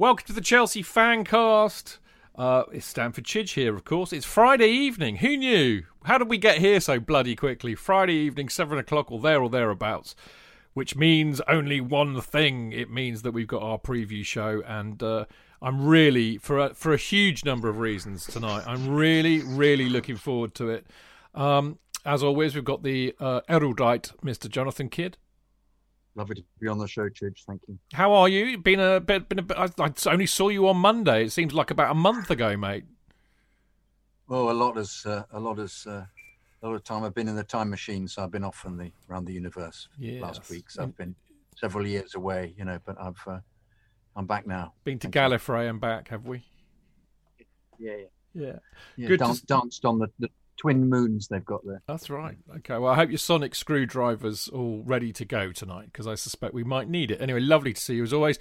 Welcome to the Chelsea Fancast. Uh, it's Stamford Chidge here, of course. It's Friday evening. Who knew? How did we get here so bloody quickly? Friday evening, 7 o'clock or there or thereabouts. Which means only one thing. It means that we've got our preview show, and uh, I'm really, for a, for a huge number of reasons tonight, I'm really, really looking forward to it. Um, as always, we've got the uh, erudite Mr. Jonathan Kydd. Lovely to be on the show, Chidge. Thank you. How are you? Been a bit. Been a bit. I, I only saw you on Monday. It seems like about a month ago, mate. Well, a lot has uh, a lot has uh, a lot of time. I've been in the time machine, so I've been off from the around the universe yes. last week. So I've been several years away, you know. But I've uh, I'm back now. Been to Thank Gallifrey and back, have we? Yeah, yeah. Yeah. yeah Good. Dan- to... Danced on the, the twin moons they've got there. That's right. Okay. Well, I hope your sonic screwdriver's all ready to go tonight because I suspect we might need it. Anyway, lovely to see you as always.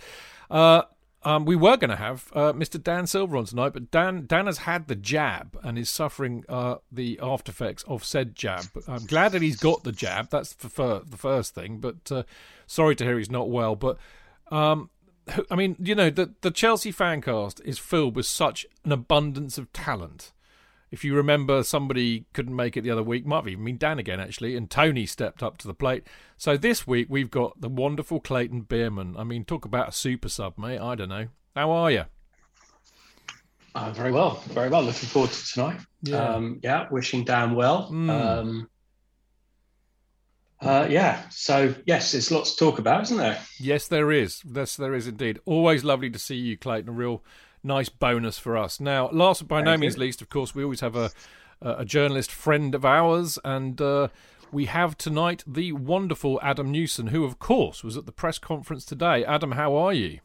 Uh, um, we were going to have uh, Mr. Dan Silver on tonight, but Dan Dan has had the jab and is suffering uh, the after effects of said jab. I'm glad that he's got the jab. That's the, the first thing. But uh, sorry to hear he's not well. But um, I mean, you know, the the Chelsea fancast is filled with such an abundance of talent if you remember, somebody couldn't make it the other week. Might have even been Dan again, actually, and Tony stepped up to the plate. So this week we've got the wonderful Clayton Beerman. I mean, talk about a super sub, mate. I don't know. How are you? Uh, very well, very well. Looking forward to tonight. Yeah, um, yeah wishing Dan well. Mm. Um, uh, yeah, so yes, there's lots to talk about, isn't there? Yes, there is. Yes, there is indeed. Always lovely to see you, Clayton. A real nice bonus for us. Now, last but by Thank no you. means least, of course, we always have a a journalist friend of ours, and uh, we have tonight the wonderful Adam Newson, who, of course, was at the press conference today. Adam, how are you?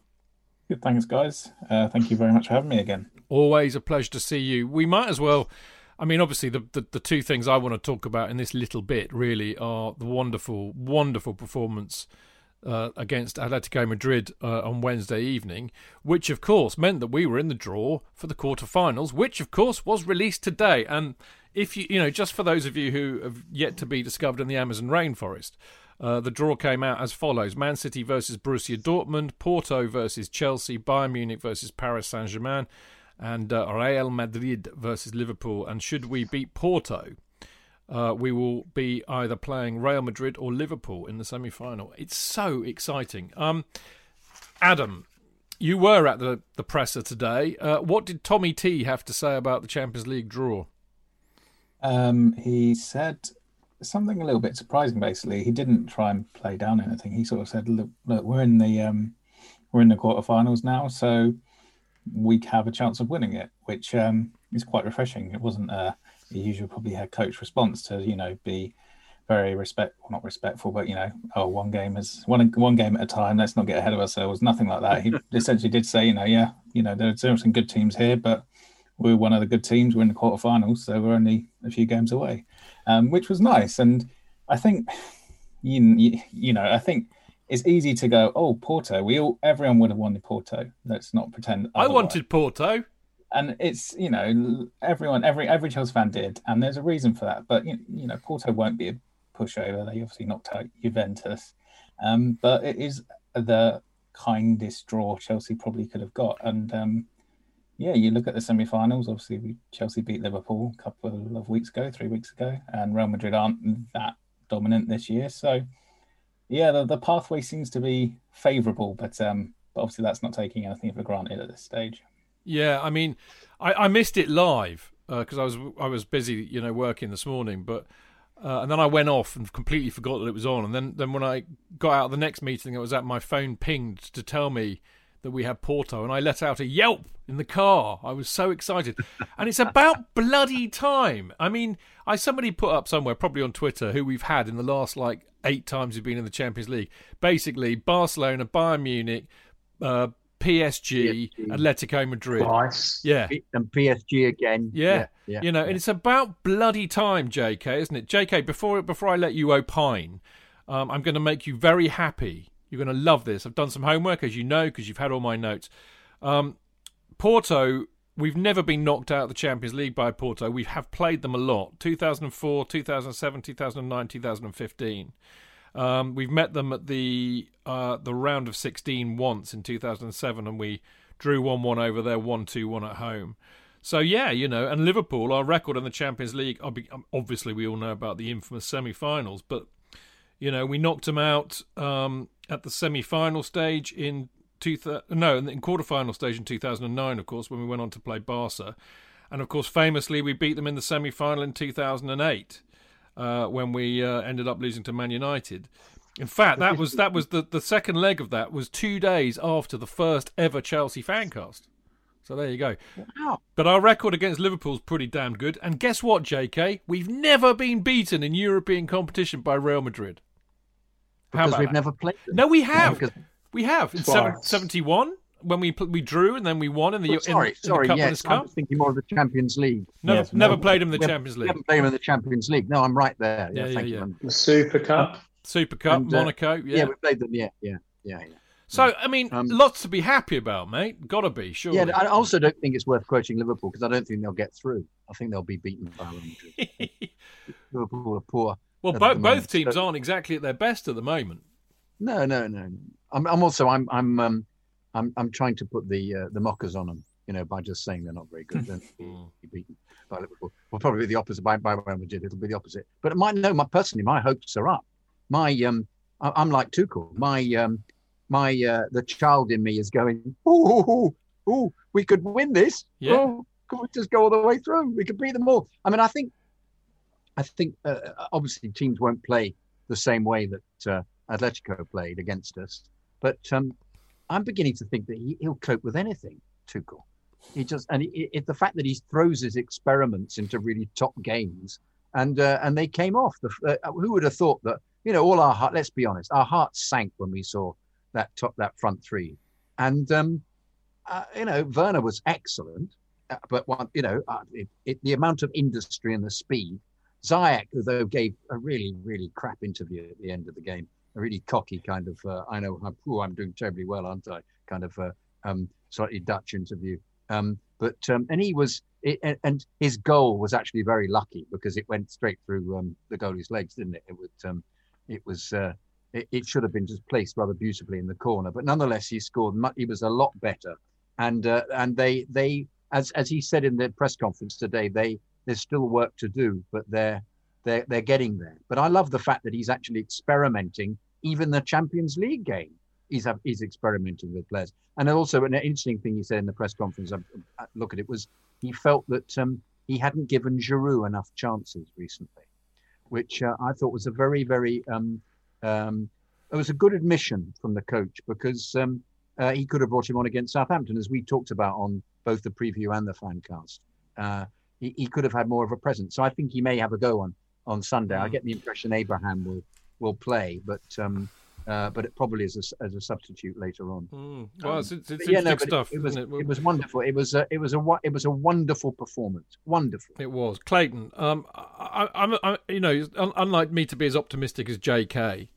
Good, thanks, guys. Uh, thank you very much for having me again. Always a pleasure to see you. We might as well. I mean, obviously, the, the, the two things I want to talk about in this little bit really are the wonderful, wonderful performance uh, against Atletico Madrid uh, on Wednesday evening, which of course meant that we were in the draw for the quarterfinals, which of course was released today. And if you, you know, just for those of you who have yet to be discovered in the Amazon rainforest, uh, the draw came out as follows: Man City versus Borussia Dortmund, Porto versus Chelsea, Bayern Munich versus Paris Saint Germain, and uh, Real Madrid versus Liverpool. And should we beat Porto? Uh, we will be either playing Real Madrid or Liverpool in the semi final. It's so exciting. Um, Adam, you were at the, the presser today. Uh, what did Tommy T have to say about the Champions League draw? Um, he said something a little bit surprising. Basically, he didn't try and play down anything. He sort of said, "Look, look we're in the um, we're in the quarterfinals now, so we have a chance of winning it," which um, is quite refreshing. It wasn't a the usual probably head coach response to you know be very respect well, not respectful but you know oh one game is one one game at a time let's not get ahead of ourselves nothing like that. He essentially did say you know yeah you know there's some good teams here but we're one of the good teams we're in the quarterfinals so we're only a few games away um, which was nice. And i think you, you know i think it's easy to go oh porto we all everyone would have wanted porto let's not pretend otherwise. i wanted porto and it's you know everyone every every Chelsea fan did, and there's a reason for that. But you, you know Porto won't be a pushover. They obviously knocked out Juventus, um, but it is the kindest draw Chelsea probably could have got. And um, yeah, you look at the semi-finals. Obviously, we, Chelsea beat Liverpool a couple of weeks ago, three weeks ago, and Real Madrid aren't that dominant this year. So yeah, the, the pathway seems to be favourable, but um, but obviously that's not taking anything for granted at this stage. Yeah, I mean, I, I missed it live because uh, I was I was busy, you know, working this morning. But uh, and then I went off and completely forgot that it was on. And then then when I got out of the next meeting, it was at my phone pinged to tell me that we had Porto, and I let out a yelp in the car. I was so excited, and it's about bloody time. I mean, I somebody put up somewhere, probably on Twitter, who we've had in the last like eight times we've been in the Champions League. Basically, Barcelona, Bayern Munich. Uh, PSG, PSG, Atletico Madrid. Twice. Yeah. And PSG again. Yeah. yeah. yeah. You know, yeah. and it's about bloody time, JK, isn't it? JK, before before I let you opine, um, I'm going to make you very happy. You're going to love this. I've done some homework, as you know, because you've had all my notes. Um, Porto, we've never been knocked out of the Champions League by Porto. We have played them a lot 2004, 2007, 2009, 2015. Um, we've met them at the uh, the round of 16 once in 2007, and we drew 1 1 over there, 1 2 1 at home. So, yeah, you know, and Liverpool, our record in the Champions League, um, obviously we all know about the infamous semi finals, but, you know, we knocked them out um, at the semi final stage in. Two th- no, in quarter-final stage in 2009, of course, when we went on to play Barca. And of course, famously, we beat them in the semi final in 2008 uh, when we uh, ended up losing to Man United. In fact, that was that was the, the second leg of that was two days after the first ever Chelsea fancast. So there you go. Wow. But our record against Liverpool's pretty damn good. And guess what, JK? We've never been beaten in European competition by Real Madrid. How because we've that? never played them. No, we have. No, we have. In 71, when we we drew and then we won in the, oh, sorry, in, sorry, in the yes, Cup. I'm thinking more of the Champions League. Never, yes, never no, played him in the Champions League. Never played him in the Champions League. No, I'm right there. Yeah, yeah, yeah. The Super Cup, Super Cup, and, uh, Monaco. Yeah. yeah, we played them. Yeah, yeah, yeah, yeah. So, I mean, um, lots to be happy about, mate. Gotta be, sure. Yeah, I also don't think it's worth quoting Liverpool because I don't think they'll get through. I think they'll be beaten by Madrid. Liverpool are poor. Well, both both teams so, aren't exactly at their best at the moment. No, no, no. I'm, I'm also I'm I'm um, I'm I'm trying to put the uh, the mockers on them, you know, by just saying they're not very good. Then be beaten by Liverpool. Well, probably be the opposite by by Real Madrid. It'll be the opposite. But my no, my personally, my hopes are up. My um, I, am like Tuchel. My um, my uh, the child in me is going, ooh, ooh, ooh, we could win this. Yeah. Oh, could we just go all the way through? We could beat them all. I mean, I think, I think uh, obviously teams won't play the same way that uh, Atletico played against us, but um, I'm beginning to think that he, will cope with anything, Tuchel. He just and it, it, the fact that he throws his experiments into really top games, and uh, and they came off. The, uh, who would have thought that? You know, all our heart. Let's be honest, our hearts sank when we saw that top that front three, and um, uh, you know, Werner was excellent, uh, but one, you know, uh, it, the amount of industry and the speed. Ziyech, though, gave a really really crap interview at the end of the game, a really cocky kind of uh, I know oh, I'm doing terribly well, aren't I? Kind of uh, um, slightly Dutch interview. Um, but um, and he was it, and his goal was actually very lucky because it went straight through um, the goalie's legs, didn't it? It was um, it was uh, it, it, should have been just placed rather beautifully in the corner, but nonetheless he scored. He was a lot better, and uh, and they they as as he said in the press conference today, they there's still work to do, but they're they're they're getting there. But I love the fact that he's actually experimenting even the Champions League game. He's, he's experimenting with players. And also, an interesting thing he said in the press conference, I, I look at it, was he felt that um, he hadn't given Giroud enough chances recently, which uh, I thought was a very, very, um, um, it was a good admission from the coach because um, uh, he could have brought him on against Southampton, as we talked about on both the preview and the fancast. Uh, he, he could have had more of a presence. So I think he may have a go on on Sunday. Mm. I get the impression Abraham will will play, but um, uh, but it probably as a, as a substitute later on. Mm. Well, it's, it's, it's yeah, no, stuff. It, it was it? it? was wonderful. It was a, it was a it was a wonderful performance. Wonderful. It was Clayton. Um, I, I'm, I, you know, unlike me to be as optimistic as J.K.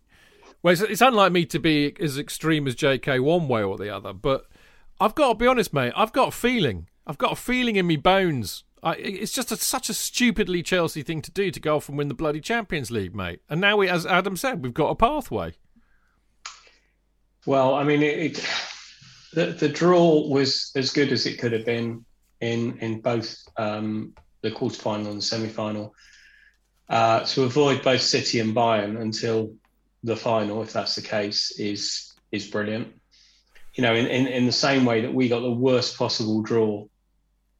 Well, it's, it's unlike me to be as extreme as J.K. one way or the other. But I've got to be honest, mate. I've got a feeling. I've got a feeling in me bones I, it's just a, such a stupidly Chelsea thing to do to go off and win the bloody Champions League, mate. And now, we, as Adam said, we've got a pathway. Well, I mean, it, it, the the draw was as good as it could have been in in both um, the quarterfinal and semi final. Uh, to avoid both City and Bayern until the final, if that's the case, is is brilliant. You know, in, in, in the same way that we got the worst possible draw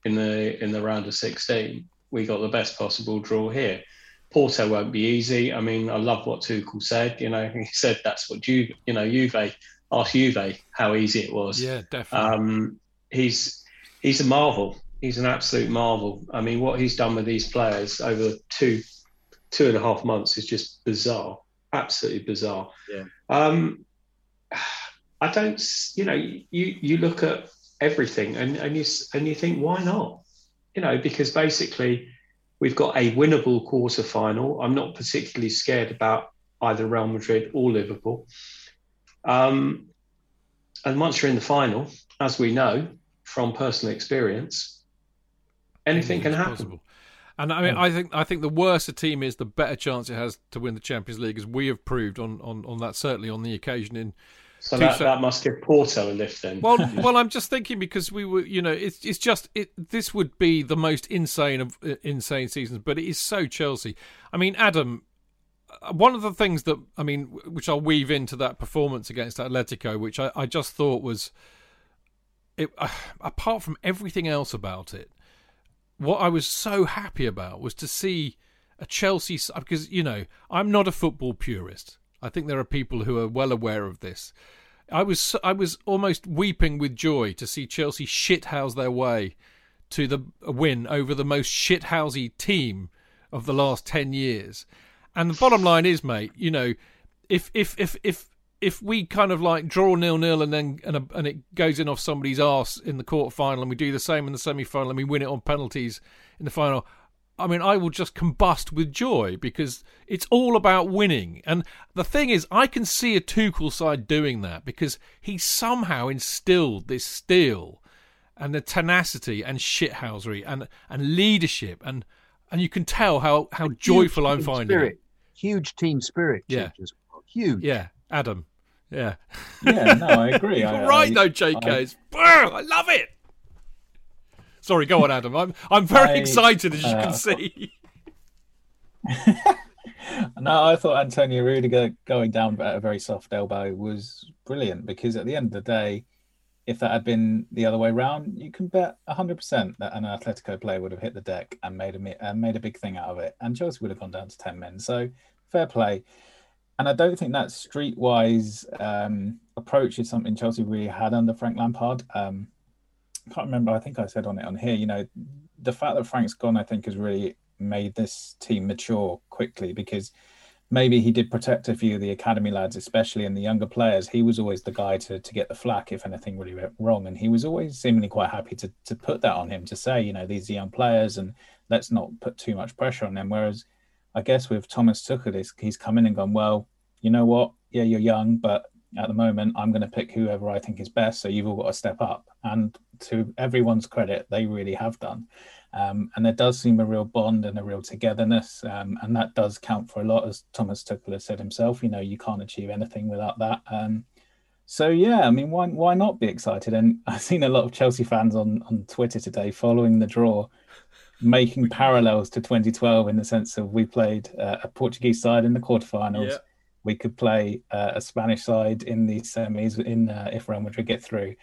in the in the round of 16, we got the best possible draw here. Porto won't be easy. I mean, I love what Tuchel said. You know, he said that's what you you know Juve asked Juve how easy it was. Yeah, definitely. Um, he's he's a marvel. He's an absolute marvel. I mean, what he's done with these players over two two and a half months is just bizarre. Absolutely bizarre. Yeah. Um, I don't. You know, you you look at everything. And, and you and you think, why not? You know, because basically we've got a winnable quarter final. I'm not particularly scared about either Real Madrid or Liverpool. Um, and once you're in the final, as we know from personal experience, anything can happen. Possible. And I mean, I think I think the worse a team is, the better chance it has to win the Champions League, as we have proved on, on, on that certainly on the occasion in So that, that must give Porto a lift then. Well, well, I'm just thinking because we were, you know, it's it's just it. This would be the most insane of uh, insane seasons, but it is so Chelsea. I mean, Adam, uh, one of the things that I mean, which I'll weave into that performance against Atletico, which I, I just thought was, it, uh, apart from everything else about it, what I was so happy about was to see a Chelsea because you know I'm not a football purist. I think there are people who are well aware of this. I was I was almost weeping with joy to see Chelsea shithouse their way to the win over the most shithousey team of the last ten years. And the bottom line is, mate, you know, if if if if if we kind of like draw nil nil and then and, a, and it goes in off somebody's ass in the quarter final and we do the same in the semi final and we win it on penalties in the final, I mean, I will just combust with joy because it's all about winning. And the thing is, I can see a Tuchel side doing that because he somehow instilled this steel and the tenacity and shithousery and and leadership and and you can tell how how joyful I'm finding spirit. it. Huge team spirit. Yeah. Huge. Yeah, Adam. Yeah. Yeah, no, I agree. You're I, right I, though, JK. I, I love it. Sorry, go on, Adam. I'm I'm very I, excited as you uh, can see. no, I thought Antonio Rudiger going down at a very soft elbow was brilliant because at the end of the day, if that had been the other way around, you can bet 100% that an Atletico player would have hit the deck and made a and made a big thing out of it, and Chelsea would have gone down to 10 men. So fair play. And I don't think that streetwise um, approach is something Chelsea really had under Frank Lampard. Um, can't remember. I think I said on it on here. You know, the fact that Frank's gone, I think, has really made this team mature quickly because maybe he did protect a few of the academy lads, especially in the younger players. He was always the guy to to get the flack if anything really went wrong, and he was always seemingly quite happy to to put that on him to say, you know, these are young players, and let's not put too much pressure on them. Whereas, I guess with Thomas Tuchel, he's come in and gone, well, you know what? Yeah, you're young, but at the moment, I'm going to pick whoever I think is best. So you've all got to step up. And to everyone's credit, they really have done. Um, and there does seem a real bond and a real togetherness. Um, and that does count for a lot, as Thomas Tuchel said himself. You know, you can't achieve anything without that. Um, so yeah, I mean, why why not be excited? And I've seen a lot of Chelsea fans on on Twitter today following the draw, making parallels to 2012 in the sense of we played uh, a Portuguese side in the quarterfinals. Yeah we could play uh, a Spanish side in the semis in uh, if Real Madrid get through,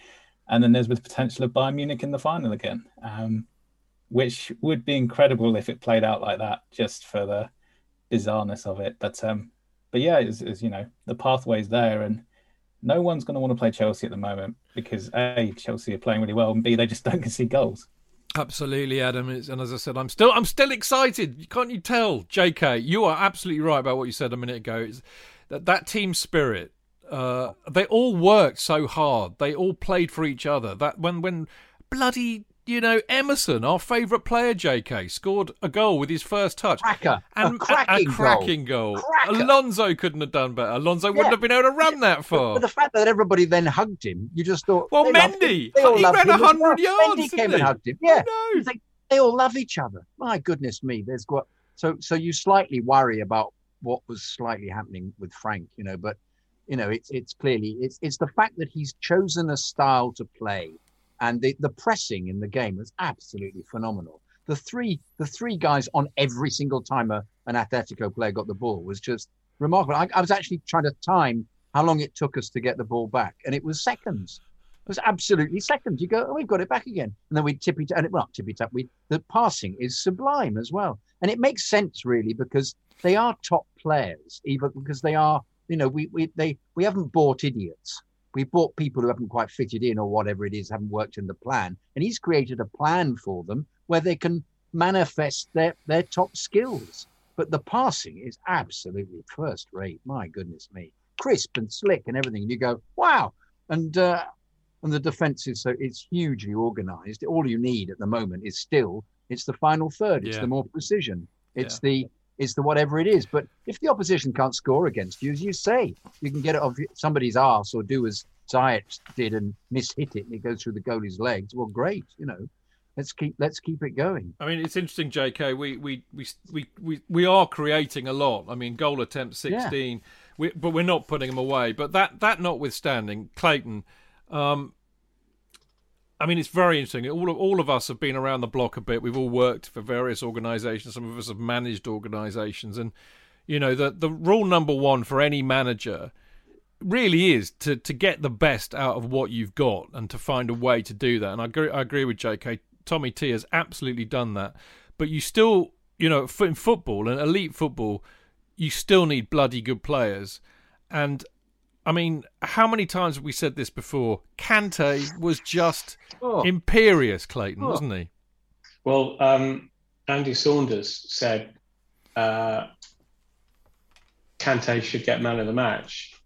and then there's the potential of Bayern Munich in the final again, um, which would be incredible if it played out like that, just for the bizarreness of it. But um, but yeah, it's, it's you know the pathway's there, and no one's going to want to play Chelsea at the moment because a Chelsea are playing really well, and b they just don't concede goals. Absolutely, Adam. and as I said, I'm still I'm still excited. Can't you tell, J.K.? You are absolutely right about what you said a minute ago. It's, that that team spirit. Uh, they all worked so hard. They all played for each other. That when when bloody you know Emerson, our favourite player, J.K. scored a goal with his first touch. Cracker, and a cracking, a, a cracking goal. goal. Alonso couldn't have done better. Alonso wouldn't have been able to run that far. But, the fact that everybody then hugged him, you just thought. Well, Mendy, he ran hundred yards. Mendy came he? and hugged him. Yeah, like, they all love each other. My goodness me, there's got so so you slightly worry about what was slightly happening with Frank, you know, but you know, it's it's clearly it's it's the fact that he's chosen a style to play, and the the pressing in the game was absolutely phenomenal. The three the three guys on every single time an Atletico player got the ball was just remarkable. I, I was actually trying to time how long it took us to get the ball back, and it was seconds. It was absolutely seconds. You go, oh, we've got it back again, and then we tippy and it well, tippy tap. The passing is sublime as well, and it makes sense really because they are top players, even because they are, you know, we, we they we haven't bought idiots. We bought people who haven't quite fitted in or whatever it is, haven't worked in the plan. And he's created a plan for them where they can manifest their, their top skills. But the passing is absolutely first rate. My goodness me. Crisp and slick and everything. And you go, wow. And uh, and the defense is so it's hugely organized. All you need at the moment is still it's the final third. It's yeah. the more precision. It's yeah. the is the whatever it is. But if the opposition can't score against you, as you say, you can get it off somebody's ass or do as Ziyech did and mishit it and it goes through the goalie's legs. Well, great, you know. Let's keep let's keep it going. I mean, it's interesting, J.K. We we we we we, we are creating a lot. I mean, goal attempts sixteen. Yeah. we, but we're not putting them away. But that that notwithstanding, Clayton. Um, I mean, it's very interesting. All of all of us have been around the block a bit. We've all worked for various organisations. Some of us have managed organisations, and you know the the rule number one for any manager really is to to get the best out of what you've got and to find a way to do that. And I agree, I agree with J.K. Tommy T has absolutely done that, but you still, you know, in football and elite football, you still need bloody good players. And I mean, how many times have we said this before? Kante was just oh. imperious, Clayton, oh. wasn't he? Well, um, Andy Saunders said uh, Kante should get man of the match,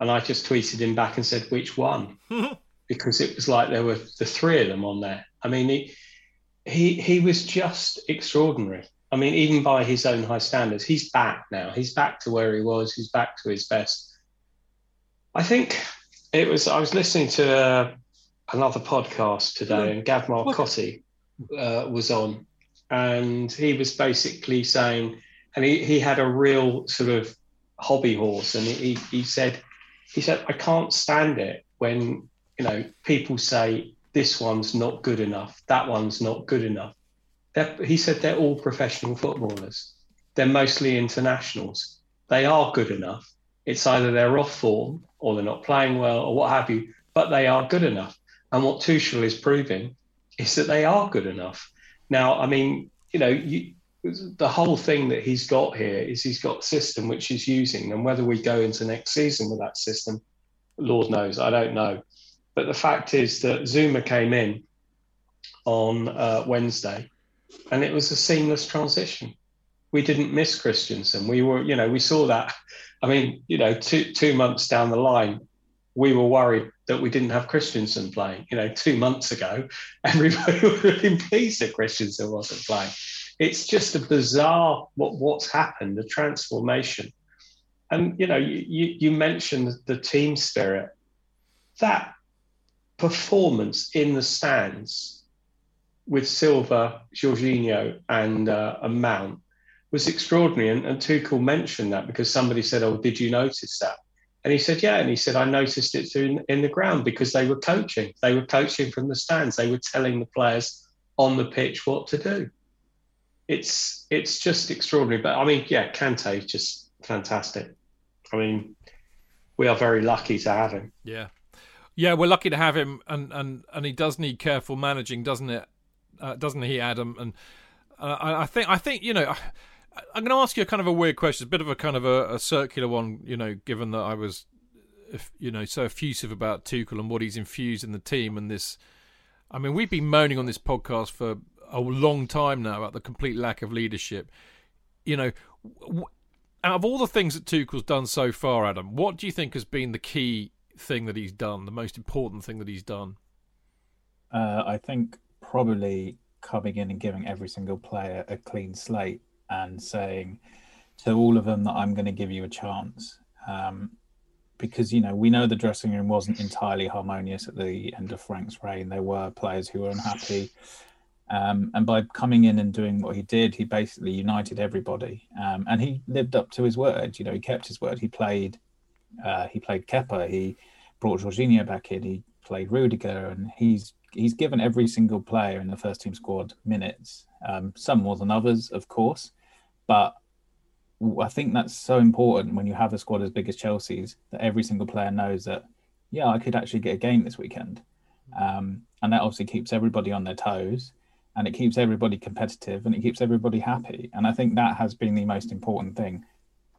and I just tweeted him back and said, "Which one?" because it was like there were the three of them on there. I mean, he he he was just extraordinary. I mean, even by his own high standards, he's back now. He's back to where he was. He's back to his best. I think it was. I was listening to uh, another podcast today, and Gab Marcotti uh, was on, and he was basically saying, and he, he had a real sort of hobby horse, and he, he said, he said, I can't stand it when you know people say this one's not good enough, that one's not good enough. They're, he said they're all professional footballers. They're mostly internationals. They are good enough. It's either they're off form or they're not playing well or what have you, but they are good enough. And what Tuchel is proving is that they are good enough. Now, I mean, you know, you, the whole thing that he's got here is he's got a system which he's using, and whether we go into next season with that system, Lord knows, I don't know. But the fact is that Zouma came in on uh, Wednesday, and it was a seamless transition. We didn't miss Christensen. We were, you know, we saw that I mean, you know, two two months down the line, we were worried that we didn't have Christensen playing. You know, two months ago, everybody would have been pleased that Christensen wasn't playing. It's just a bizarre what what's happened, the transformation. And you know, you you, you mentioned the team spirit. That performance in the stands with Silva, Jorginho, and uh, a Mount was extraordinary. And, and Tuchel mentioned that because somebody said, "Oh, did you notice that?" And he said, "Yeah." And he said, "I noticed it in, in the ground because they were coaching. They were coaching from the stands. They were telling the players on the pitch what to do." It's it's just extraordinary. But I mean, yeah, Kante is just fantastic. I mean, we are very lucky to have him. Yeah, yeah, we're lucky to have him, and and and he does need careful managing, doesn't it? Uh, doesn't he, Adam? And uh, I, think I think you know. I'm going to ask you a kind of a weird question, a bit of a kind of a, a circular one, you know, given that I was, you know, so effusive about Tuchel and what he's infused in the team and this. I mean, we've been moaning on this podcast for a long time now about the complete lack of leadership. You know, out of all the things that Tuchel's done so far, Adam, what do you think has been the key thing that he's done, the most important thing that he's done? Uh, I think probably coming in and giving every single player a clean slate and saying to all of them that I'm going to give you a chance. Um, because you know we know the dressing room wasn't entirely harmonious at the end of Frank's reign. There were players who were unhappy, um, and by coming in and doing what he did, he basically united everybody. Um, and he lived up to his word. You know, he kept his word. He played, uh, he played Kepa. He brought Jorginho back in. He played Rudiger, and he's he's given every single player in the first team squad minutes. Um, some more than others, of course, but I think that's so important when you have a squad as big as Chelsea's that every single player knows that, yeah, I could actually get a game this weekend. Um, and that obviously keeps everybody on their toes and it keeps everybody competitive and it keeps everybody happy. And I think that has been the most important thing.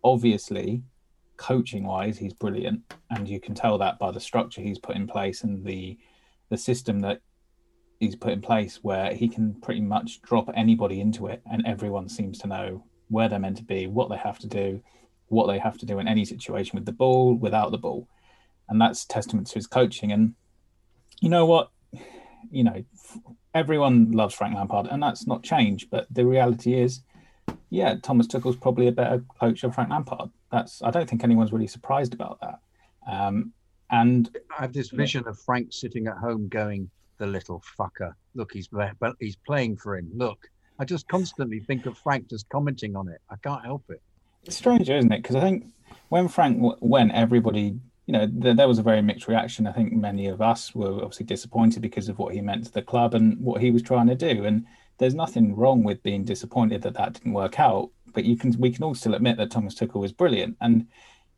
Obviously, coaching wise, he's brilliant. And you can tell that by the structure he's put in place and the the system that he's put in place where he can pretty much drop anybody into it and everyone seems to know where they're meant to be, what they have to do, what they have to do in any situation with the ball, without the ball. And that's testament to his coaching. And you know what? You know, everyone loves Frank Lampard, and that's not changed. But the reality is, yeah, Thomas Tuchel's probably a better coach than Frank Lampard. That's I don't think anyone's really surprised about that. Um, and I have this vision of Frank sitting at home going, "The little fucker! Look, he's but he's playing for him. Look." I just constantly think of Frank just commenting on it. I can't help it. It's strange, isn't it? Because I think when Frank w- went, everybody, you know, th- there was a very mixed reaction. I think many of us were obviously disappointed because of what he meant to the club and what he was trying to do. And there's nothing wrong with being disappointed that that didn't work out. But you can, we can all still admit that Thomas Tuchel was brilliant and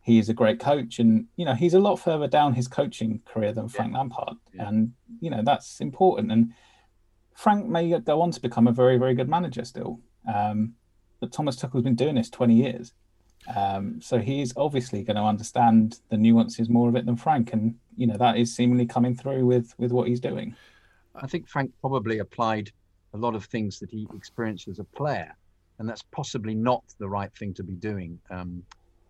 he is a great coach. And you know, he's a lot further down his coaching career than Frank yeah. Lampard, yeah. and you know that's important. And Frank may go on to become a very, very good manager still. Um, but Thomas Tuchel's been doing this 20 years. Um, so he's obviously going to understand the nuances more of it than Frank, and you know that is seemingly coming through with with what he's doing. I think Frank probably applied a lot of things that he experienced as a player, and that's possibly not the right thing to be doing. Um,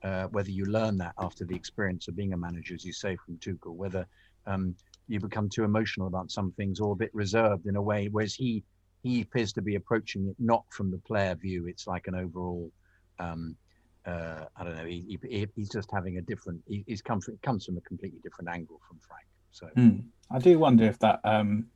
uh, whether you learn that after the experience of being a manager, as you say from Tuchel, whether um, you become too emotional about some things or a bit reserved in a way, whereas he he appears to be approaching it not from the player view. It's like an overall, um, uh, I don't know. He, he, he's just having a different. He, he's come from, comes from a completely different angle from Frank. So mm. I do wonder if that um,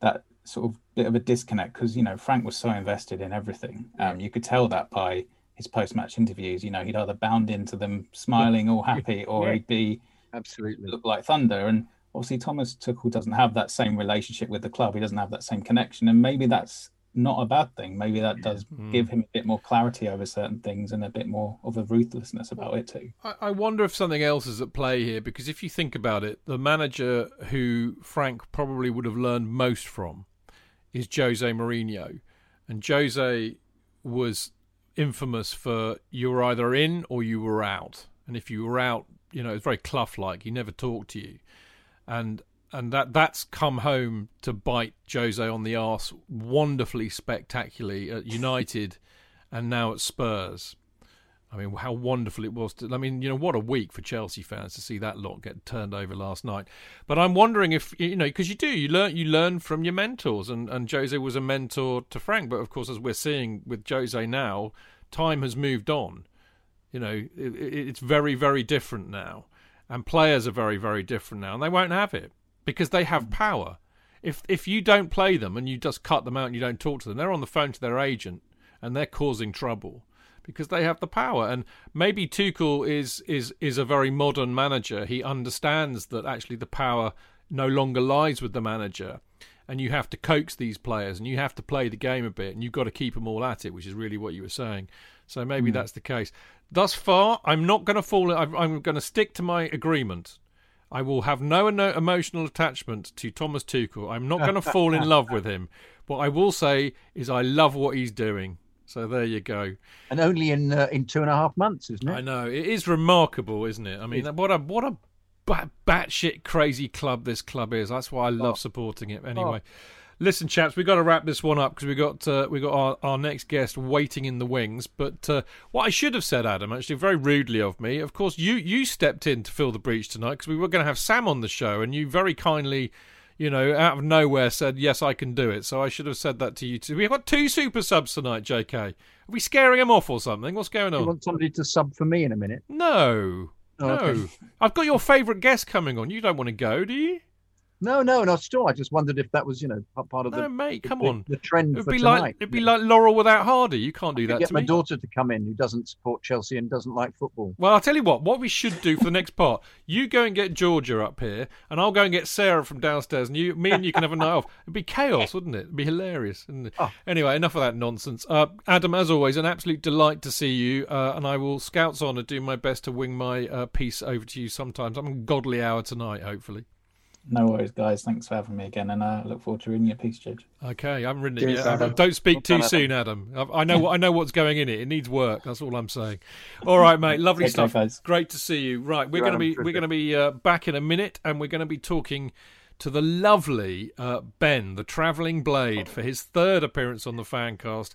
that sort of bit of a disconnect because you know Frank was so invested in everything. Um, you could tell that by his post-match interviews. You know, he'd either bound into them smiling or happy, or yeah. he'd be absolutely look like thunder. And obviously Thomas Tuchel doesn't have that same relationship with the club. He doesn't have that same connection, and maybe that's not a bad thing. Maybe that does mm. give him a bit more clarity over certain things and a bit more of a ruthlessness about it too. I, I wonder if something else is at play here because if you think about it, the manager who Frank probably would have learned most from is Jose Mourinho, and Jose was infamous for you were either in or you were out, and if you were out, you know it's very Clough-like. He never talked to you and and that that's come home to bite Jose on the arse wonderfully spectacularly at United and now at Spurs. I mean, how wonderful it was to. I mean, you know, what a week for Chelsea fans to see that lot get turned over last night. But I'm wondering if you know, because you do, you learn, you learn from your mentors, and and Jose was a mentor to Frank. But of course, as we're seeing with Jose now, time has moved on. You know, it, it's very, very different now. And players are very, very different now, and they won't have it because they have mm. power. If if you don't play them and you just cut them out and you don't talk to them, they're on the phone to their agent and they're causing trouble because they have the power. And maybe Tuchel is is is a very modern manager. He understands that actually the power no longer lies with the manager, and you have to coax these players and you have to play the game a bit, and you've got to keep them all at it, which is really what you were saying. So maybe mm. that's the case. Thus far, I'm not going to fall. I'm, I'm going to stick to my agreement. I will have no, no emotional attachment to Thomas Tuchel. I'm not going to fall in love with him. What I will say is I love what he's doing. So there you go. And only in uh, in two and a half months, isn't it? I know it is remarkable, isn't it? I mean, it's... what a what a bat, batshit crazy club this club is. That's why I love oh. supporting it. Anyway. Oh. Listen, chaps, we've got to wrap this one up because we got uh, we got our, our next guest waiting in the wings. But uh, what I should have said, Adam, actually, very rudely of me. Of course, you you stepped in to fill the breach tonight because we were going to have Sam on the show, and you very kindly, you know, out of nowhere said yes, I can do it. So I should have said that to you too. We've got two super subs tonight, J.K. Are we scaring him off or something? What's going on? You want somebody to sub for me in a minute? No. Oh, no, okay. I've got your favourite guest coming on. You don't want to go, do you? No, no, no. Still, I just wondered if that was, you know, part of no, the mate. Come the, on, the trend it'd for be tonight. Like, it'd be like Laurel without Hardy. You can't do I that get my me. daughter to come in who doesn't support Chelsea and doesn't like football. Well, I'll tell you what. What we should do for the next part, you go and get Georgia up here, and I'll go and get Sarah from downstairs, and you, me, and you can have a night off. It'd be chaos, wouldn't it? It'd be hilarious. Oh. Anyway, enough of that nonsense. Uh, Adam, as always, an absolute delight to see you, uh, and I will scouts on and do my best to wing my uh, piece over to you sometimes. I'm a godly hour tonight, hopefully. No worries, guys. Thanks for having me again, and I uh, look forward to reading your piece, Chidge. Okay, I haven't written it yet. Don't speak too soon, Adam. I know I know what's going in it. It needs work. That's all I'm saying. All right, mate. Lovely stuff. Care, Great to see you. Right, we're going to be we're going to be uh, back in a minute, and we're going to be talking to the lovely uh, Ben, the travelling blade, for his third appearance on the Fancast.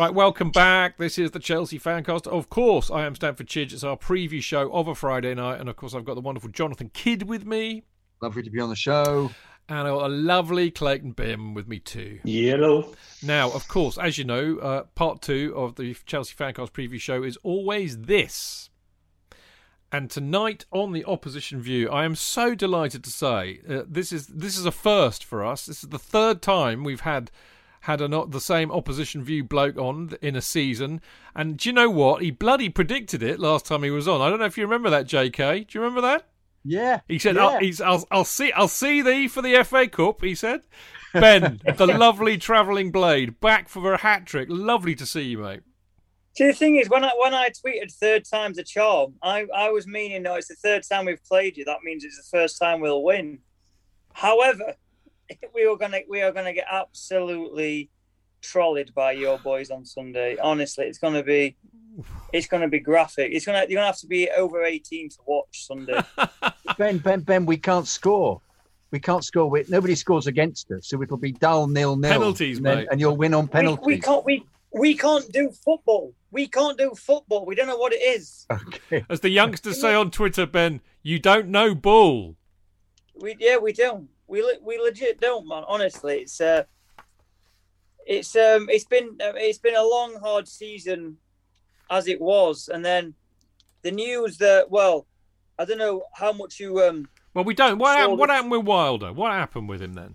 Right, welcome back. This is the Chelsea Fancast. Of course, I am Stamford Chidge. It's our preview show of a Friday night. And of course, I've got the wonderful Jonathan Kydd with me. Lovely to be on the show. And a lovely Clayton Bim with me too. Yellow. Now, of course, as you know, uh, part two of the Chelsea Fancast preview show is always this. And tonight on the opposition view, I am so delighted to say uh, this is this is a first for us. This is the third time we've had had a not the same opposition view bloke on in a season. And do you know what? He bloody predicted it last time he was on. I don't know if you remember that, J.K. Do you remember that? Yeah. He said, yeah. I'll, he's, I'll, I'll see, I'll see thee for the FA Cup. He said, Ben, the lovely travelling blade, back for a hat trick. Lovely to see you, mate. See, the thing is, when I when I tweeted third time's a charm, I, I was meaning, no, it's the third time we've played you. That means it's the first time we'll win. However, we are gonna we are gonna get absolutely trolled by your boys on Sunday. Honestly, it's gonna be it's gonna be graphic. It's gonna you're gonna have to be over eighteen to watch Sunday. Ben, Ben, Ben, we can't score. We can't score. We, nobody scores against us, so it'll be dull nil nil. Penalties, and, then- mate. and you'll win on penalties. we, we can't we we can't do football. We can't do football. We don't know what it is. Okay. As the youngsters say on Twitter, Ben, you don't know bull. We yeah we don't. We le- we legit don't, man. Honestly, it's uh, it's um, it's been uh, it's been a long, hard season, as it was, and then the news that well, I don't know how much you um, Well, we don't. What, happened, what happened with Wilder? What happened with him then?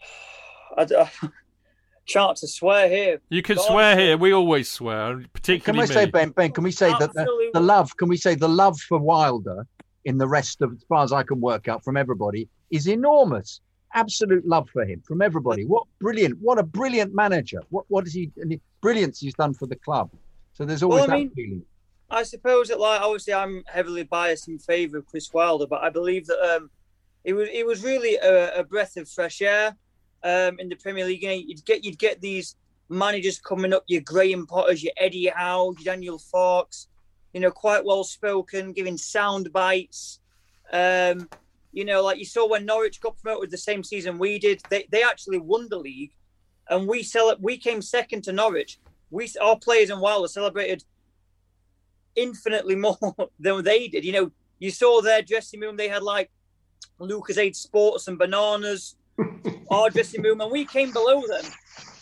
I, d- chance to swear here. You can God, swear so- here. We always swear, particularly. Can we I say. Ben, Ben, can we say that the, the love, can we say the love for Wilder in the rest of, as far as I can work out from everybody, is enormous. Absolute love for him from everybody. What brilliant, what a brilliant manager. What what is he, and the brilliance he's done for the club. So there's always Well, I that mean- feeling. I suppose that like obviously I'm heavily biased in favour of Chris Wilder, but I believe that um, it was it was really a, a breath of fresh air um, in the Premier League. You know, you'd get you'd get these managers coming up, your Graham Potters, your Eddie Howe, your Daniel Farke, you know, quite well spoken, giving sound bites. Um, you know, like you saw when Norwich got promoted the same season we did, they, they actually won the league, and we sell it. We came second to Norwich. We our players in Wilder celebrated infinitely more than they did. You know, you saw their dressing room; they had like Lucozade Sports and bananas. our dressing room, and we came below them.